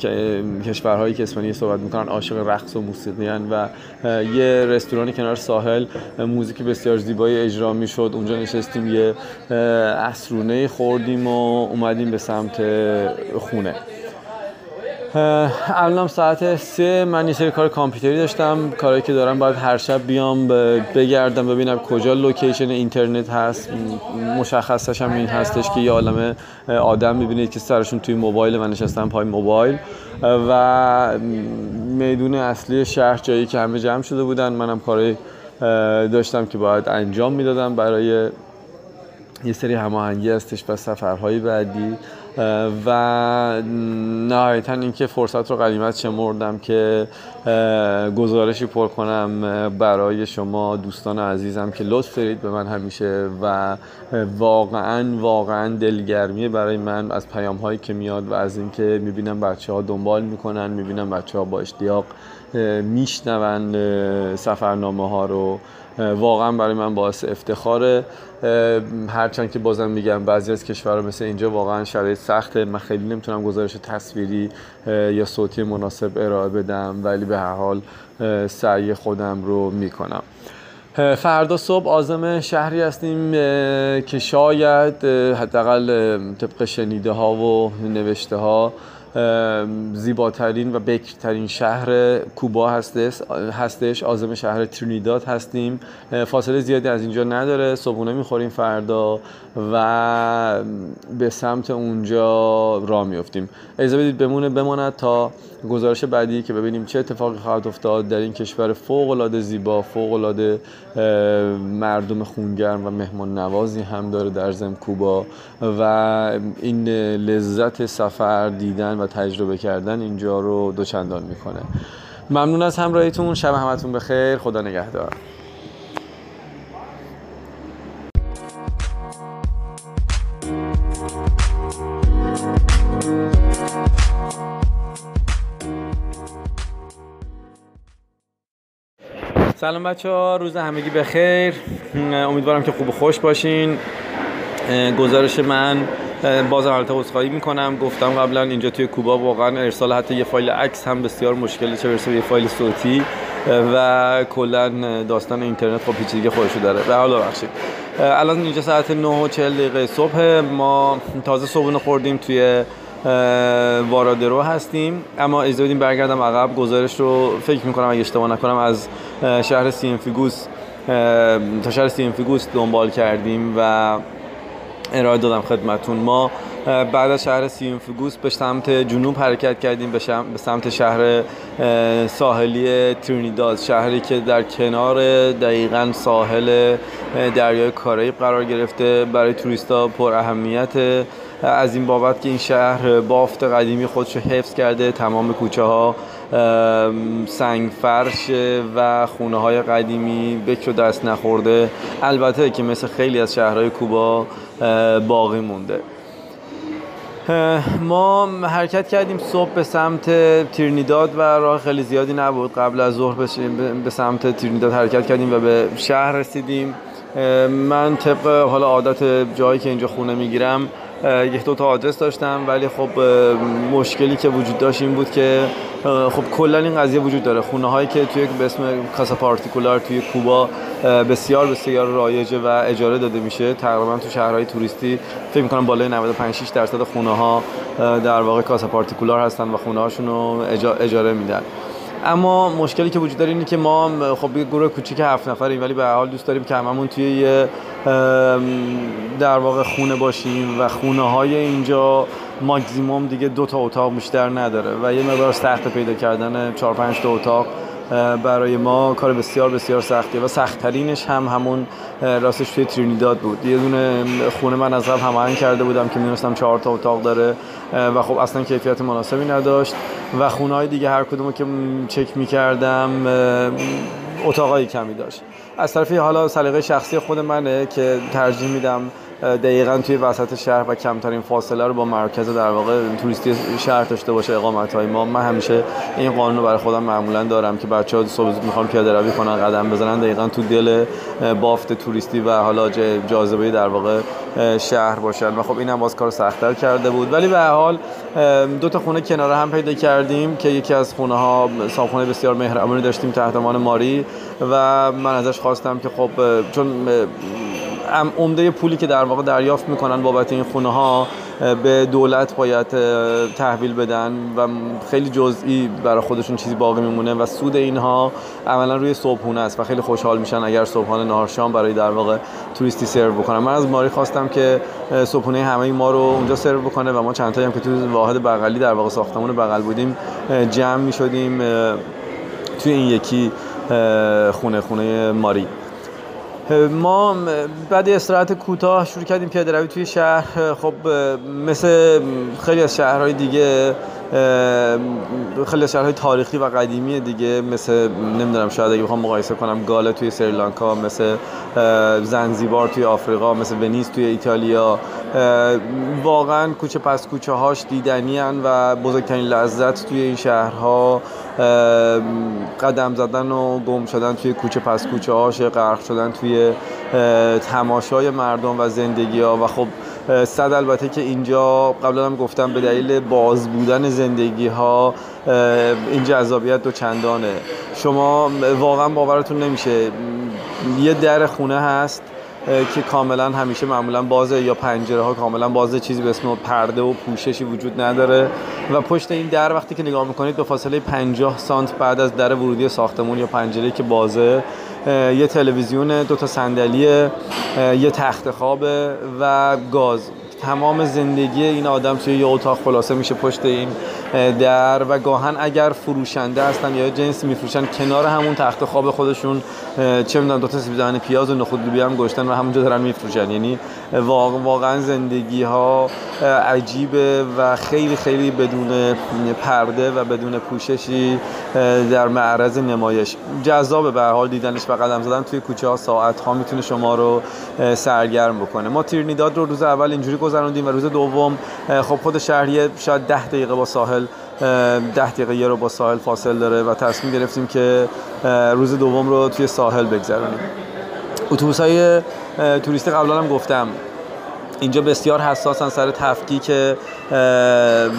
کشورهایی که اسپانیایی صحبت می‌کنن عاشق رقص و موسیقی و یه رستوران کنار ساحل موزیک بسیار زیبایی اجرا می‌شد اونجا نشستیم یه اسرونه خوردیم و اومدیم به سمت خونه. الان ساعت سه من یه سری کار کامپیوتری داشتم. کاری که دارم باید هر شب بیام بگردم ببینم کجا لوکیشن اینترنت هست. مشخصش هم این هستش که یه عالمه آدم می‌بینید که سرشون توی موبایل و نشستن پای موبایل. و میدون اصلی شهر جایی که همه جمع شده بودن منم کاری داشتم که باید انجام می‌دادم. برای یه سری هماهنگی هستش و سفرهای بعدی. و نهایتا اینکه فرصت رو قدیمت شمردم که گزارشی پر کنم برای شما دوستان عزیزم که لطف دارید به من همیشه و واقعا واقعا دلگرمیه برای من از پیام هایی که میاد و از اینکه می‌بینم بچه ها دنبال می‌کنن می‌بینم بچه ها با اشتیاق میشنون سفرنامه ها رو. واقعا برای من باعث افتخاره. هرچند که بازم میگم بعضی از کشورها مثل اینجا واقعا شرایط سخته. من خیلی نمی‌تونم گزارش تصویری یا صوتی مناسب ارائه بدم ولی به هر حال سعی خودم رو می‌کنم. فردا صبح آزم شهری هستیم که شاید حداقل طبق شنیده ها و نوشته ها زیباترین و بکرترین شهر کوبا هستش هستش. آزم شهر ترینیداد هستیم. فاصله زیادی از اینجا نداره. صبحونه می‌خوریم فردا. و به سمت اونجا راه میفتیم اجازه بدید بمونه بماند تا گزارش بعدی که ببینیم چه اتفاقی خواهد افتاد در این کشور فوق العاده زیبا فوق العاده مردم خونگرم و مهمان نوازی هم داره در زم کوبا و این لذت سفر دیدن و تجربه کردن اینجا رو دوچندان می‌کنه. ممنون از همراهیتون. شب همتون بخیر. خدا نگهدار. سلام بچه ها روز همگی بخیر. امیدوارم که خوب و خوش باشین. گزارش من بازم البته عذرخواهی می‌کنم. گفتم قبلا اینجا توی کوبا واقعا ارسال حتی یه فایل عکس هم بسیار مشکلی چه برسه یه فایل صوتی. و کلا داستان اینترنت خب پیچیدگی خودشو داره. به حال ببخشید. الان اینجا ساعت 9 و 40 دقیقه صبح ما تازه صبحونه خوردیم توی وارادرو هستیم. اما اجازه بدیم برگردم عقب. گزارش رو فکر می‌کنم اگه اشتباه نکنم از شهر سینفوئگوس تا شهر سینفوئگوس دنبال کردیم و ارائه دادم خدمتتون. ما بعد از شهر سینفوئگوس به سمت جنوب حرکت کردیم به سمت شهر ساحلی ترینیداد شهری که در کنار دقیقا ساحل دریای کارائیب قرار گرفته. برای توریستا پر اهمیت از این بابت که این شهر بافت قدیمی خودش حفظ کرده تمام کوچه ها سنگ فرش و خونه های قدیمی بکر و دست نخورده. البته که مثل خیلی از شهرهای کوبا باقی مونده. ما حرکت کردیم صبح به سمت تیرنیداد و راه خیلی زیادی نبود. قبل از ظهر به سمت تیرنیداد حرکت کردیم و به شهر رسیدیم. من طبق حالا عادت جایی که اینجا خونه می‌گیرم یک دو تا آدرس داشتم ولی خب مشکلی که وجود داشت این بود که خب کلا این قضیه وجود داره. خونه هایی که توی به اسم کاسا پارتیکولار توی کوبا بسیار بسیار رایجه و اجاره داده میشه. تقریبا تو شهرهای توریستی فکر می‌کنم بالای 95 6 درصد خونه ها در واقع کاسا پارتیکولار هستن و خونه هاشون رو اجاره میدن. اما مشکلی که وجود داره اینه که ما خب یه گروه کوچیک هفت نفریم ولی به حال دوست داریم که هممون توی یه در واقع خونه باشیم و خونه های اینجا ماکزیموم دیگه دو تا اتاق بیشتر نداره و یه مقدار سخت پیدا کردن چهار پنج تا اتاق برای ما کار بسیار بسیار سختیه و سختترینش هم همون راستش توی ترینیداد بود. یه دونه خونه من از قبل هماهنگ کرده بودم که می‌دونستم چهار تا اتاق داره و خب اصلا کیفیت مناسبی نداشت و خونه های دیگه هر کدومو که چک می‌کردم اتاقای کمی داشت. از طرفی حالا سلیقه شخصی خود منه که ترجیح میدم دقیقا توی وسط شهر و کمترین فاصله رو با مرکز در واقع توریستی شهر داشته باشه اقامت های ما. من همیشه این قانون رو برای خودم معمولا دارم که بچه ها صبح زود می‌خوان پیاده روی کنن قدم بزنن. دقیقا تو دل بافت توریستی و حالا جاذبه در واقع شهر باشن. و خب این هم باز کار سختتر کرده بود. ولی به حال دو تا خونه کنار هم پیدا کردیم که یکی از خونه ها صاحبخونه بسیار مهربانی داشتیم تحت ماری و من ازش خواستم که خب چون عمده پولی که در واقع دریافت می‌کنن بابت این خونه ها به دولت باید تحویل بدن و خیلی جزئی برای خودشون چیزی باقی میمونه و سود اینها عملا روی صبحونه است و خیلی خوشحال میشن اگر صبحانه نهار شام برای در واقع توریستی سرو بکنن. من از ماری خواستم که صبحونه همه ما رو اونجا سرو بکنه و ما چند هم که تو واحد بغلی در واقع ساختمون بغل بودیم جمع می‌شدیم توی این یکی خونه خونه ماری. ما بعد استراحت کوتاه شروع کردیم پیاده روی توی شهر. خب مثل خیلی از شهرهای دیگه خیلی شهرهای تاریخی و قدیمی دیگه مثل نمی‌دونم شاید اگه بخوام مقایسه کنم گاله توی سریلانکا مثل زنزیبار توی آفریقا مثل ونیز توی ایتالیا. واقعا کوچه پس کوچه هاش دیدنی و بزرگترین لذت توی این شهرها قدم زدن و گم شدن توی کوچه پس کوچه هاش غرق شدن توی تماشای مردم و زندگی ها و خب صد البته که اینجا قبلا هم گفتم به دلیل باز بودن زندگی ها این جذابیت دو چندانه. شما واقعا باورتون نمیشه. یه در خونه هست که کاملا همیشه معمولا بازه یا پنجره ها کاملا بازه چیزی به اسم پرده و پوششی وجود نداره. و پشت این در وقتی که نگاه می‌کنید به فاصله 50 سانت بعد از در ورودی ساختمون یا پنجره که بازه یه تلویزیون دو تا صندلی یه تخت خواب و گاز. تمام زندگی این آدم توی یه اتاق خلاصه میشه پشت این در و گاهن اگر فروشنده هستن یا جنس میفروشن کنار همون تخت خواب خودشون چه می‌دونم دو تا سیب پیاز و نخود لوبیا هم گشتن و همونجا دارن میفروشن. یعنی واقعا زندگی ها عجیبه و خیلی خیلی بدون پرده و بدون پوششی در معرض نمایش. جذاب به حال دیدنش و قدم زدن توی کوچه ها ساعت ها می‌تونه شما رو سرگرم بکنه. ما تیرنیداد رو روز اول اینجوری گذروندیم و روز دوم خب خود شهریه شاید ده دقیقه با ساحل ده دقیقه رو با ساحل فاصل داره و تصمیم گرفتیم که روز دوم رو توی ساحل بگذرونیم. اتوبوس های توریستی قبلا هم گفتم. اینجا بسیار حساسن سر تفکیک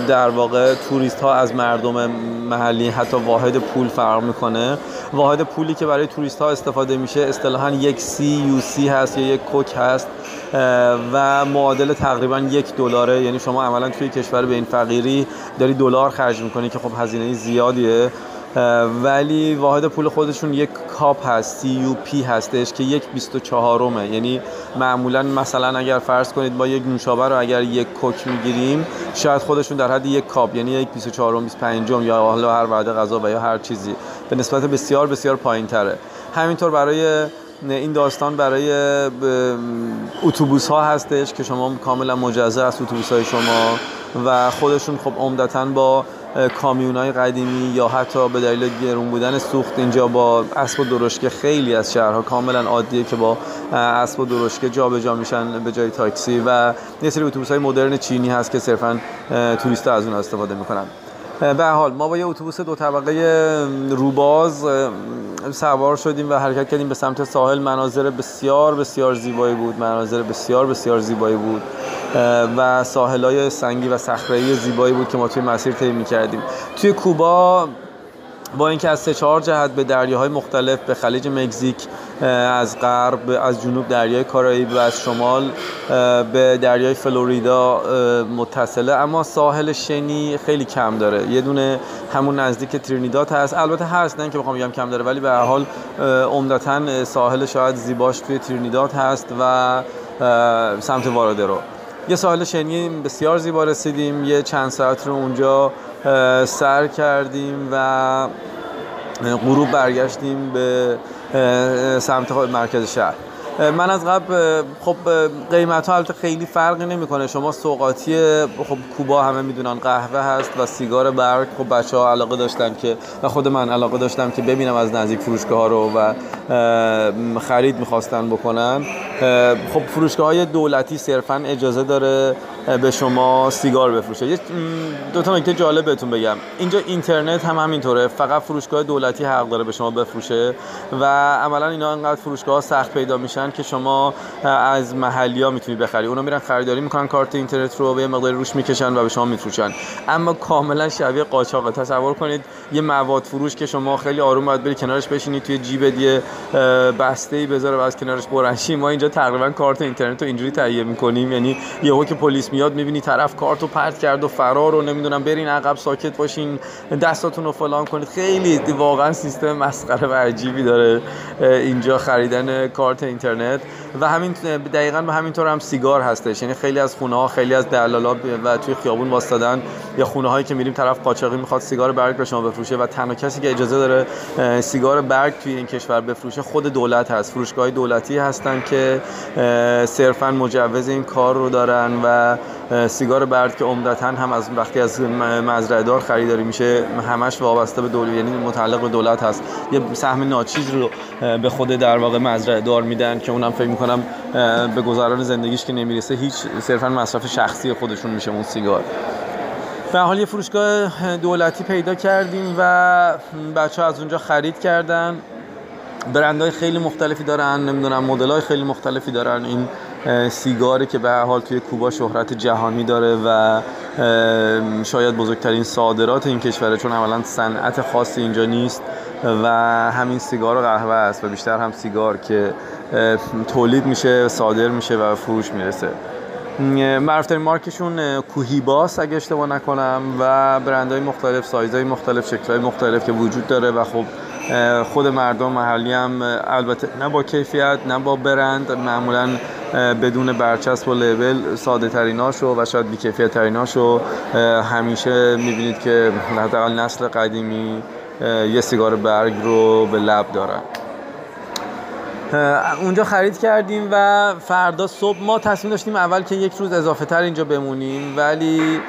در واقع توریست ها از مردم محلی حتی واحد پول فرق می‌کنه. واحد پولی که برای توریست ها استفاده میشه اصطلاحا یک سی یو سی هست یا یک کوک هست و معادل تقریبا یک دلاره. یعنی شما عملا توی کشور به این فقیری داری دلار خرج می‌کنی که خب هزینه زیادیه. ولی واحد پول خودشون یک کاپ هست یو پی هستش که یک 24 رومه یعنی معمولا مثلا اگر فرض کنید با یک نوشابه رو اگر یک کوک می‌گیریم شاید خودشون در حد یک کاپ یعنی یک 24 روم 25 یا حالا هر وعده غذا و یا هر چیزی. به نسبت بسیار بسیار پایین تره همینطور برای این داستان برای اتوبوس ها هستش که شما کاملا مجزا از اتوبوس های شما و خودشون خب عمدتا با کامیون های قدیمی یا حتی به دلیل گرون بودن سوخت اینجا با اسب و درشکه خیلی از شهرها کاملا عادیه که با اسب و درشکه جابجا میشن به جای تاکسی و یه سری اتوبوس های مدرن چینی هست که صرفا توریست از اون استفاده می‌کنن. به حال ما با یه اتوبوس دو طبقه روباز سوار شدیم و حرکت کردیم به سمت ساحل. مناظر بسیار بسیار زیبایی بود. مناظر بسیار بسیار زیبایی بود. و ساحل های سنگی و صخره‌ای زیبایی بود که ما توی مسیر طی کردیم توی کوبا با اینکه از سه چهار جهت به دریاهای مختلف به خلیج مکزیک از غرب از جنوب دریای کارائیب و از شمال به دریای فلوریدا متصله. اما ساحل شنی خیلی کم داره. یه دونه همون نزدیک ترینیداد هست. البته هست نه که بخوام بگم کم داره ولی به هر حال عمدتا ساحل شاید زیباش توی ترینیداد هست و سمت وارادرو. یه ساحل شنی بسیار زیبا رسیدیم. یه چند ساعت رو اونجا سر کردیم و غروب برگشتیم به سمت مرکز شهر. من از قبل خب قیمت ها البته خیلی فرقی نمی‌کنه. شما سوقاتی خب کوبا همه می‌دونن قهوه هست و سیگار برگ. خب بچه ها علاقه داشتن که و خود من علاقه داشتم که ببینم از نزدیک فروشگاه ها رو و خرید می‌خواستن بکنن. خب فروشگاه های دولتی صرفا اجازه داره به شما سیگار بفروشه. یه دو تا نکته جالب بهتون بگم. اینجا اینترنت هم همینطوره. فقط فروشگاه دولتی حق داره به شما بفروشه و عملا اینا انقدر فروشگاه سخت پیدا میشن که شما از محلی ها می‌تونید بخری اونا میرن خریداری می‌کنن کارت اینترنت رو به یه مقدار روش می‌کشن و به شما میفروشن. اما کاملا شبیه قاچاق. تصور کنید یه مواد فروش که شما خیلی آروم باید بری کنارش بشینید توی جیب یه بسته ای بذاره و از کنارش برنشی ما اینجا تقریبا کارت اینترنت رو اینجوری تهیه می‌کنیم. یعنی یهو که پلیس میاد می‌بینی طرف کارتو پرت کرد و فرار رو نمی‌دونم برین عقب ساکت باشین دستاتون رو فلان کنید. خیلی واقعا سیستم مسخره و عجیبی داره اینجا خریدن کارت اینترنت. و همین دقیقا به همین طور هم سیگار هستش. یعنی خیلی از خونه ها خیلی از دلالا و توی خیابون واسطادن یا خونه هایی که میریم طرف قاچاقی می‌خواد سیگار برگ به شما بفروشه و تنها کسی که اجازه داره سیگار برگ توی این کشور بفروشه خود دولت هست. فروشگاه دولتی هستن که صرفا مجوز این کار رو دارن و سیگار برد که عمدتا هم از وقتی از مزرعه دار خریداری میشه همش وابسته به دولت یعنی متعلق به دولت هست. یه سهم ناچیز رو به خود در واقع مزرعه دار میدن که اونم فکر می‌کنم به گذران زندگیش که نمی‌رسه هیچ صرفا مصرف شخصی خودشون میشه اون سیگار. به حال یه فروشگاه دولتی پیدا کردیم و بچه ها از اونجا خرید کردن. برندهای خیلی مختلفی دارن نمی‌دونم مدل خیلی مختلفی دارن. این سیگاری که به حال توی کوبا شهرت جهانی داره و شاید بزرگترین صادرات این کشوره چون اولا صنعت خاصی اینجا نیست و همین سیگار و قهوه است و بیشتر هم سیگار که تولید میشه صادر میشه و فروش می‌رسه. معروفترین مارکشون کوهیباس اگه اشتباه نکنم و برندهای مختلف سایزهای مختلف شکلهای مختلف که وجود داره و خب خود مردم محلی هم البته نه با کیفیت نه با برند معمولا بدون برچسب و لیبل ساده تریناشو و شاید بیکیفیت تریناشو همیشه می‌بینید که حداقل نسل قدیمی یه سیگار برگ رو به لب دارن. اونجا خرید کردیم و فردا صبح ما تصمیم داشتیم اول که یک روز اضافه تر اینجا بمونیم. ولی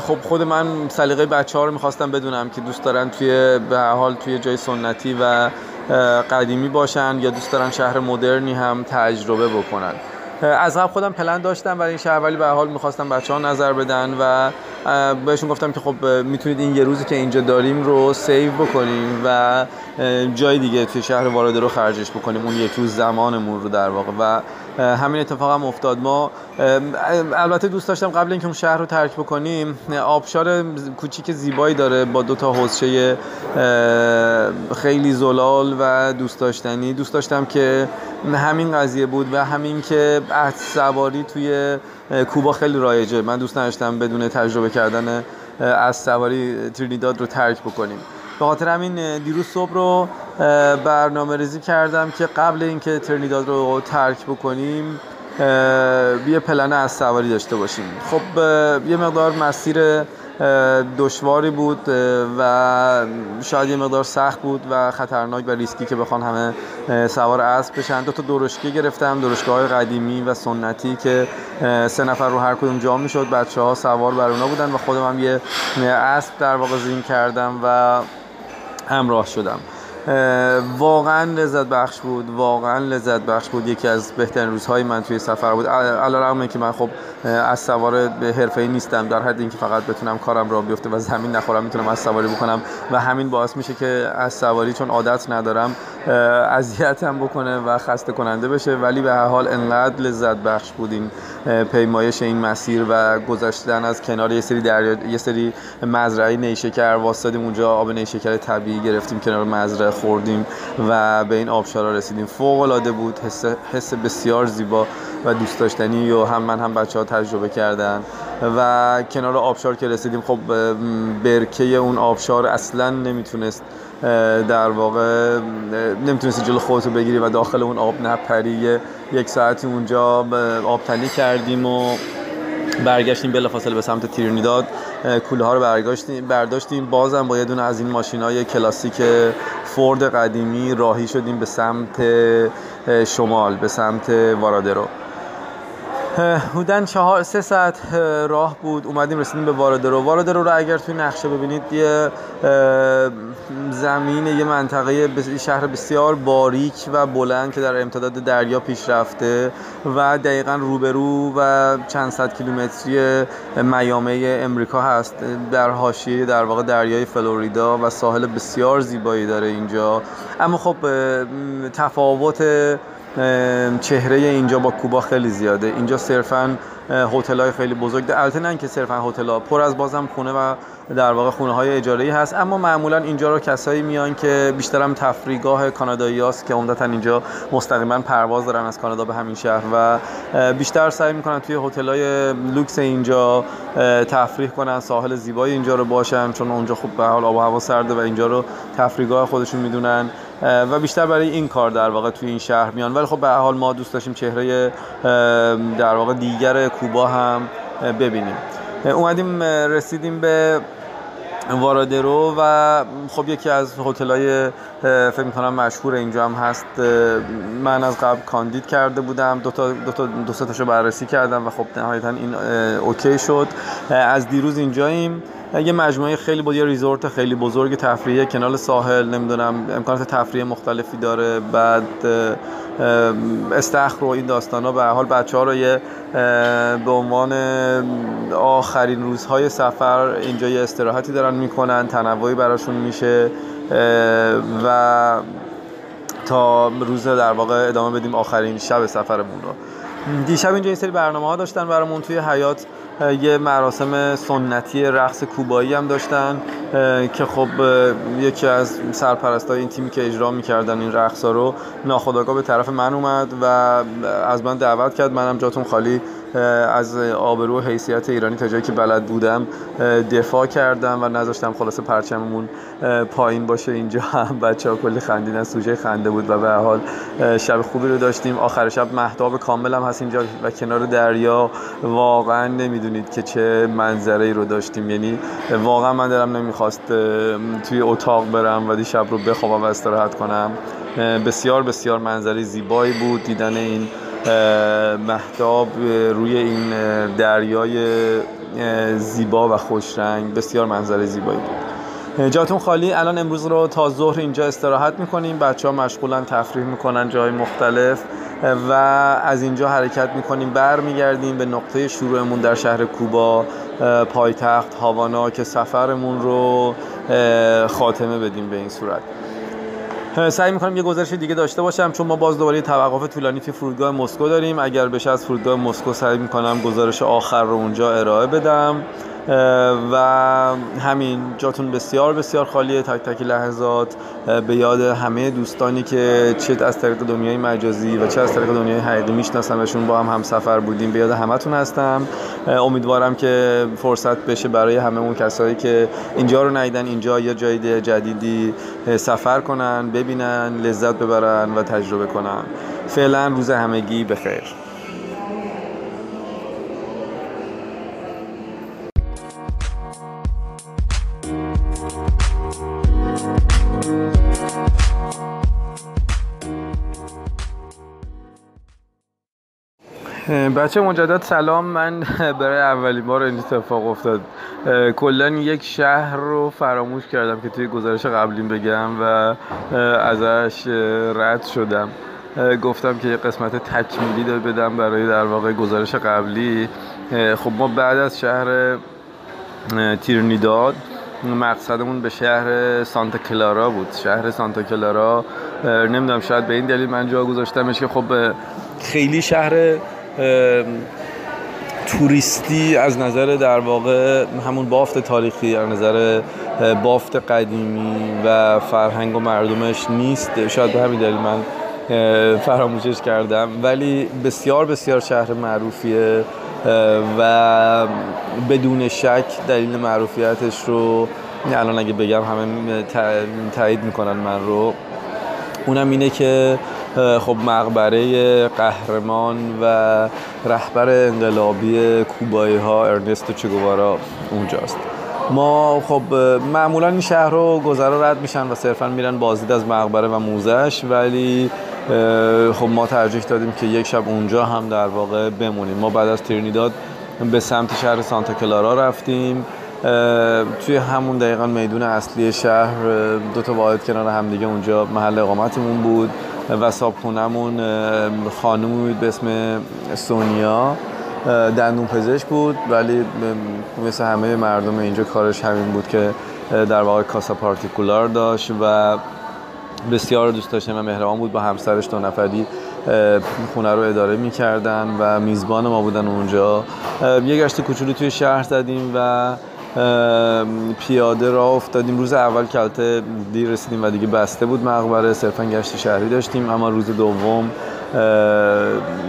خب خود من سلیقه بچه ها رو می‌خواستم بدونم که دوست دارن توی به حال توی جای سنتی و قدیمی باشن یا دوست دارن شهر مدرنی هم تجربه بکنن. از قبل خودم پلن داشتم برای این شهر ولی به حال می‌خواستم بچه ها نظر بدن و بهشون گفتم که خب می‌تونید این یه روزی که اینجا داریم رو سیو بکنیم و جای دیگه توی شهر وارده رو خرجش بکنیم. اون یک روز زمانمون رو در واقع. و همین اتفاق هم افتاد. ما البته دوست داشتم قبل اینکه اون شهر رو ترک بکنیم آبشار کوچیک زیبایی داره با دو تا حوضچه خیلی زلال و دوست داشتنی. دوست داشتم که همین قضیه بود و همین که عهد سواری توی کوبا خیلی رایجه. من دوست نداشتم بدون تجربه کردن اسب سواری ترینیداد رو ترک بکنیم. به خاطر همین دیروز صبح رو برنامه ریزی کردم که قبل اینکه ترینیداد رو ترک بکنیم یه پلن از سواری داشته باشیم. خب یه مقدار مسیر دشواری بود و شاید یه مقدار سخت بود و خطرناک و ریسکی که بخوان همه سوار اسب بشن. دو تا درشکه گرفتم درشکه های قدیمی و سنتی که سه نفر رو هر کدوم جا می‌شد. بچه ها سوار بر اونا بودن و خودم هم یه اسب در واقع زین کردم و همراه شدم. واقعا لذت بخش بود واقعا لذت بخش بود. یکی از بهترین روزهای من توی سفر بود. علیرغم که من خب از سوار به حرفه ای نیستم در حد اینکه فقط بتونم کارم را بیفته و زمین نخورم می‌تونم از سواری بکنم. و همین باعث میشه که از سواری چون عادت ندارم اذیتم بکنه و خسته کننده بشه. ولی به هر حال انقدر لذت بخش بود این پیمایش این مسیر و گذشتن از کنار یه سری دریا یه سری مزرعه نیشکر واسطیم اونجا آب نیشکر طبیعی گرفتیم کنار مزرعه خوردیم و به این آبشارا رسیدیم. فوق العاده بود حس, حس بسیار زیبا. و دوست داشتنی و هم من هم بچه ها تجربه کردن. و کنار آبشار که رسیدیم خب برکه اون آبشار اصلا نمی‌تونست در واقع نمی‌تونستی جلو خودتو بگیری و داخل اون آب نپری. یک ساعتی اونجا آبتنی کردیم و برگشتیم بلافاصله به سمت تیرنیداد. کوله ها رو برداشتیم برداشتیم. بازم با یه دونه از این ماشین های کلاسیک فورد قدیمی راهی شدیم به سمت شمال به سمت وارادرو. بودن چهار سه ساعت راه بود. اومدیم رسیدیم به وارادرو. وارادرو رو اگر توی نقشه ببینید یه زمین یه منطقه شهر بسیار باریک و بلند که در امتداد دریا پیش رفته و دقیقا روبرو و چند صد کیلومتری میامه امریکا هست. در حاشیه در واقع دریای فلوریدا و ساحل بسیار زیبایی داره اینجا. اما خب تفاوت چهره اینجا با کوبا خیلی زیاده. اینجا صرفا هتل های خیلی بزرگ. البته نه که صرفا هتل ها پر از بازم خونه و در واقع خونه های اجاره هست. اما معمولا اینجا رو کسایی میان که بیشتر هم تفریگاه کانادایی هست که عمدتا اینجا مستقیما پرواز دارن از کانادا به همین شهر و بیشتر سعی می‌کنن توی هتل های لوکس اینجا تفریح کنن ساحل زیبای اینجا رو باشن چون اونجا خب به حال آب و هوا سرده و اینجا رو تفریگاه خودشون می‌دونن. و بیشتر برای این کار در واقع توی این شهر میان. ولی خب به حال ما دوست داشتیم چهره در واقع دیگر کوبا هم ببینیم. اومدیم رسیدیم به وارادرو و خب یکی از هتل‌های فکر می‌کنم مشهور اینجا هم هست. من از قبل کاندید کرده بودم. دو تا دو تا دو تاشو بررسی کردم و خب نهایتا این اوکی شد. از دیروز اینجاییم. یه مجموعه خیلی بود یه ریزورت خیلی بزرگ تفریحی کنال ساحل. نمی‌دونم امکانات تفریح مختلفی داره. بعد استخر و این داستان ها به حال بچه ها رو یه به عنوان آخرین روزهای سفر اینجا یه استراحتی دارن می‌کنن. تنوعی براشون میشه. و تا روز در واقع ادامه بدیم آخرین شب سفرمون رو. دیشب اینجا این سری برنامه ها داشتن برامون توی حیات یه مراسم سنتی رقص کوبایی هم داشتن که خب یکی از سرپرستای این تیمی که اجرا می‌کردن این رقص ها رو ناخداگاه به طرف من اومد و از من دعوت کرد. منم جاتون خالی از آبرو حیثیت ایرانی تا جایی که بلد بودم دفاع کردم و نذاشتم خلاصه پرچممون پایین باشه اینجا هم. [LAUGHS] بچه ها کلی خندیدن سوژه خنده بود و به حال شب خوبی رو داشتیم. آخر شب مهتاب کامل هم هست اینجا و کنار دریا. واقعا نمی‌دونید که چه منظره ای رو داشتیم. یعنی واقعا من دلم نمی‌خواست توی اتاق برم و شب رو بخوابم و استراحت کنم. بسیار بسیار منظره زیبایی بود. دیدن این محتاب روی این دریای زیبا و خوشرنگ بسیار منظره زیبایی بود. جاتون خالی. الان امروز رو تا ظهر اینجا استراحت می‌کنیم. بچه ها مشغولن تفریح می‌کنن جای مختلف. و از اینجا حرکت می‌کنیم. برمیگردیم به نقطه شروعمون در شهر کوبا. پایتخت هاوانا که سفرمون رو خاتمه بدیم به این صورت. سعی می‌کنم یه گزارش دیگه داشته باشم چون ما باز دوباره توقف طولانی توی فرودگاه مسکو داریم. اگر بشه از فرودگاه مسکو سعی می‌کنم گزارش آخر رو اونجا ارائه بدم. و همین جاتون بسیار بسیار خالیه. تک تک لحظات به یاد همه دوستانی که چه از طریق دنیای مجازی و چه از طریق دنیای حقیقی میشناسمشون با هم هم سفر بودیم به یاد همتون هستم. امیدوارم که فرصت بشه برای همه اون کسایی که اینجا رو ندیدن اینجا یا جای جدیدی سفر کنن ببینن لذت ببرن و تجربه کنن. فعلا روز همگی بخیر. بچه مجدد سلام من [LAUGHS] برای اولین بار این اتفاق افتاد. کلا یک شهر رو فراموش کردم که توی گزارش قبلیم بگم و ازش رد شدم. گفتم که یه قسمت تکمیلی بدم برای در واقع گزارش قبلی. خب ما بعد از شهر تیرنیداد مقصدمون به شهر سانتا کلارا بود. شهر سانتا کلارا نمی‌دونم شاید به این دلیل من جا گذاشتمش که خب خیلی شهر توریستی از نظر در واقع همون بافت تاریخی از نظر بافت قدیمی و فرهنگ و مردمش نیست. شاید به همین دلیل من فراموشش کردم. ولی بسیار بسیار شهر معروفیه و بدون شک دلیل معروفیتش رو الان اگه بگم همه تایید می‌کنن من رو. اونم اینه که خب مقبره قهرمان و رهبر انقلابی کوبایی ها ارنستو چگوارا اونجاست. ما خب معمولا این شهر رو گذرا رد میشن و صرفا میرن بازدید از مقبره و موزش ولی خب ما ترجیح دادیم که یک شب اونجا هم در واقع بمونیم. ما بعد از ترینیداد به سمت شهر سانتا کلارا رفتیم. توی همون دقیقا میدون اصلی شهر دو تا واحد کنار همدیگه اونجا محل اقامتمون بود. و صابخونمون خانومی بود به اسم سونیا. دندون پزشک بود ولی مثل همه مردم اینجا کارش همین بود که در واقع کاسا پارتیکولار داشت و بسیار دوست داشتم و مهربان بود با همسرش دو نفری خونه رو اداره می‌کردن و میزبان ما بودن اونجا. یه گشت کوچولو توی شهر زدیم و پیاده را افتادیم. روز اول کلته دیر رسیدیم و دیگه بسته بود. مقبره صرفا گشت شهری داشتیم. اما روز دوم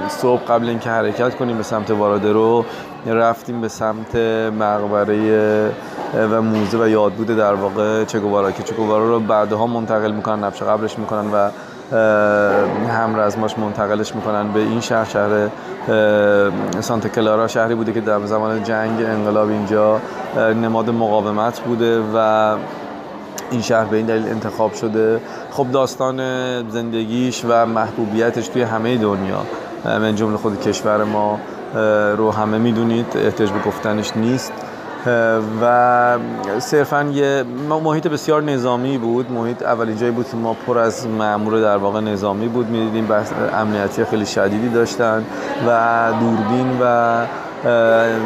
صبح قبل اینکه حرکت کنیم به سمت وارادرو رفتیم به سمت مقبره و موزه و یادبود در واقع چگوارا که چگوارا رو بعدها منتقل می‌کنن نبش قبلش می‌کنن و همرزماش منتقلش می‌کنن به این شهر شهر سانت کلارا شهری بوده که در زمان جنگ انقلاب اینجا نماد مقاومت بوده و این شهر به این دلیل انتخاب شده. خب داستان زندگیش و محبوبیتش توی همه دنیا من جمله خود کشور ما رو همه می‌دونید احتیاج به گفتنش نیست. و صرفا یه محیط بسیار نظامی بود. محیط اولین جایی بود که ما پر از معمور در واقع نظامی بود. می‌دیدیم بحث امنیتی خیلی شدیدی داشتن و دوربین و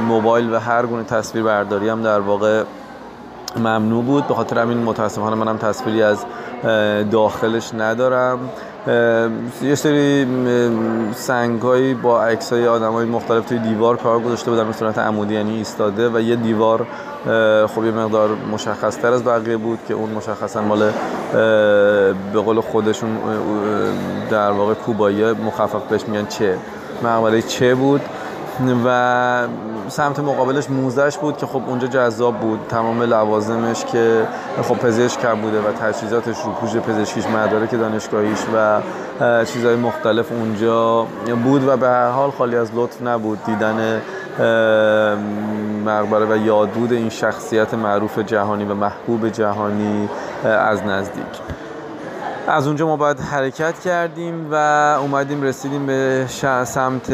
موبایل و هر گونه تصویر برداری هم در واقع ممنوع بود. به خاطر همین متاسفانه منم تصویری از داخلش ندارم. یه سری سنگهایی با عکس های آدم های مختلف توی دیوار کار گذاشته بودن به صورت عمودی یعنی ایستاده و یه دیوار خب یه مقدار مشخص تر از بقیه بود که اون مشخصا مال به قول خودشون در واقع کوبایی مخفف بهش میگن چه. مقبره چه بود؟ و سمت مقابلش موزش بود که خب اونجا جذاب بود. تمام لوازمش که خب پزشک کم بوده و تجهیزاتش رو پوش پزشکیش مدارک دانشگاهیش و چیزهای مختلف اونجا بود و به هر حال خالی از لطف نبود. دیدن مقبره و یادبود این شخصیت معروف جهانی و محبوب جهانی از نزدیک. از اونجا ما باید حرکت کردیم و اومدیم رسیدیم به سمت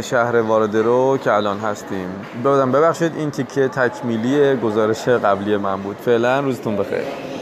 شهر واردرو که الان هستیم. بودم ببخشید این تیکه تکمیلی گزارش قبلی من بود. فعلا روزتون بخیر.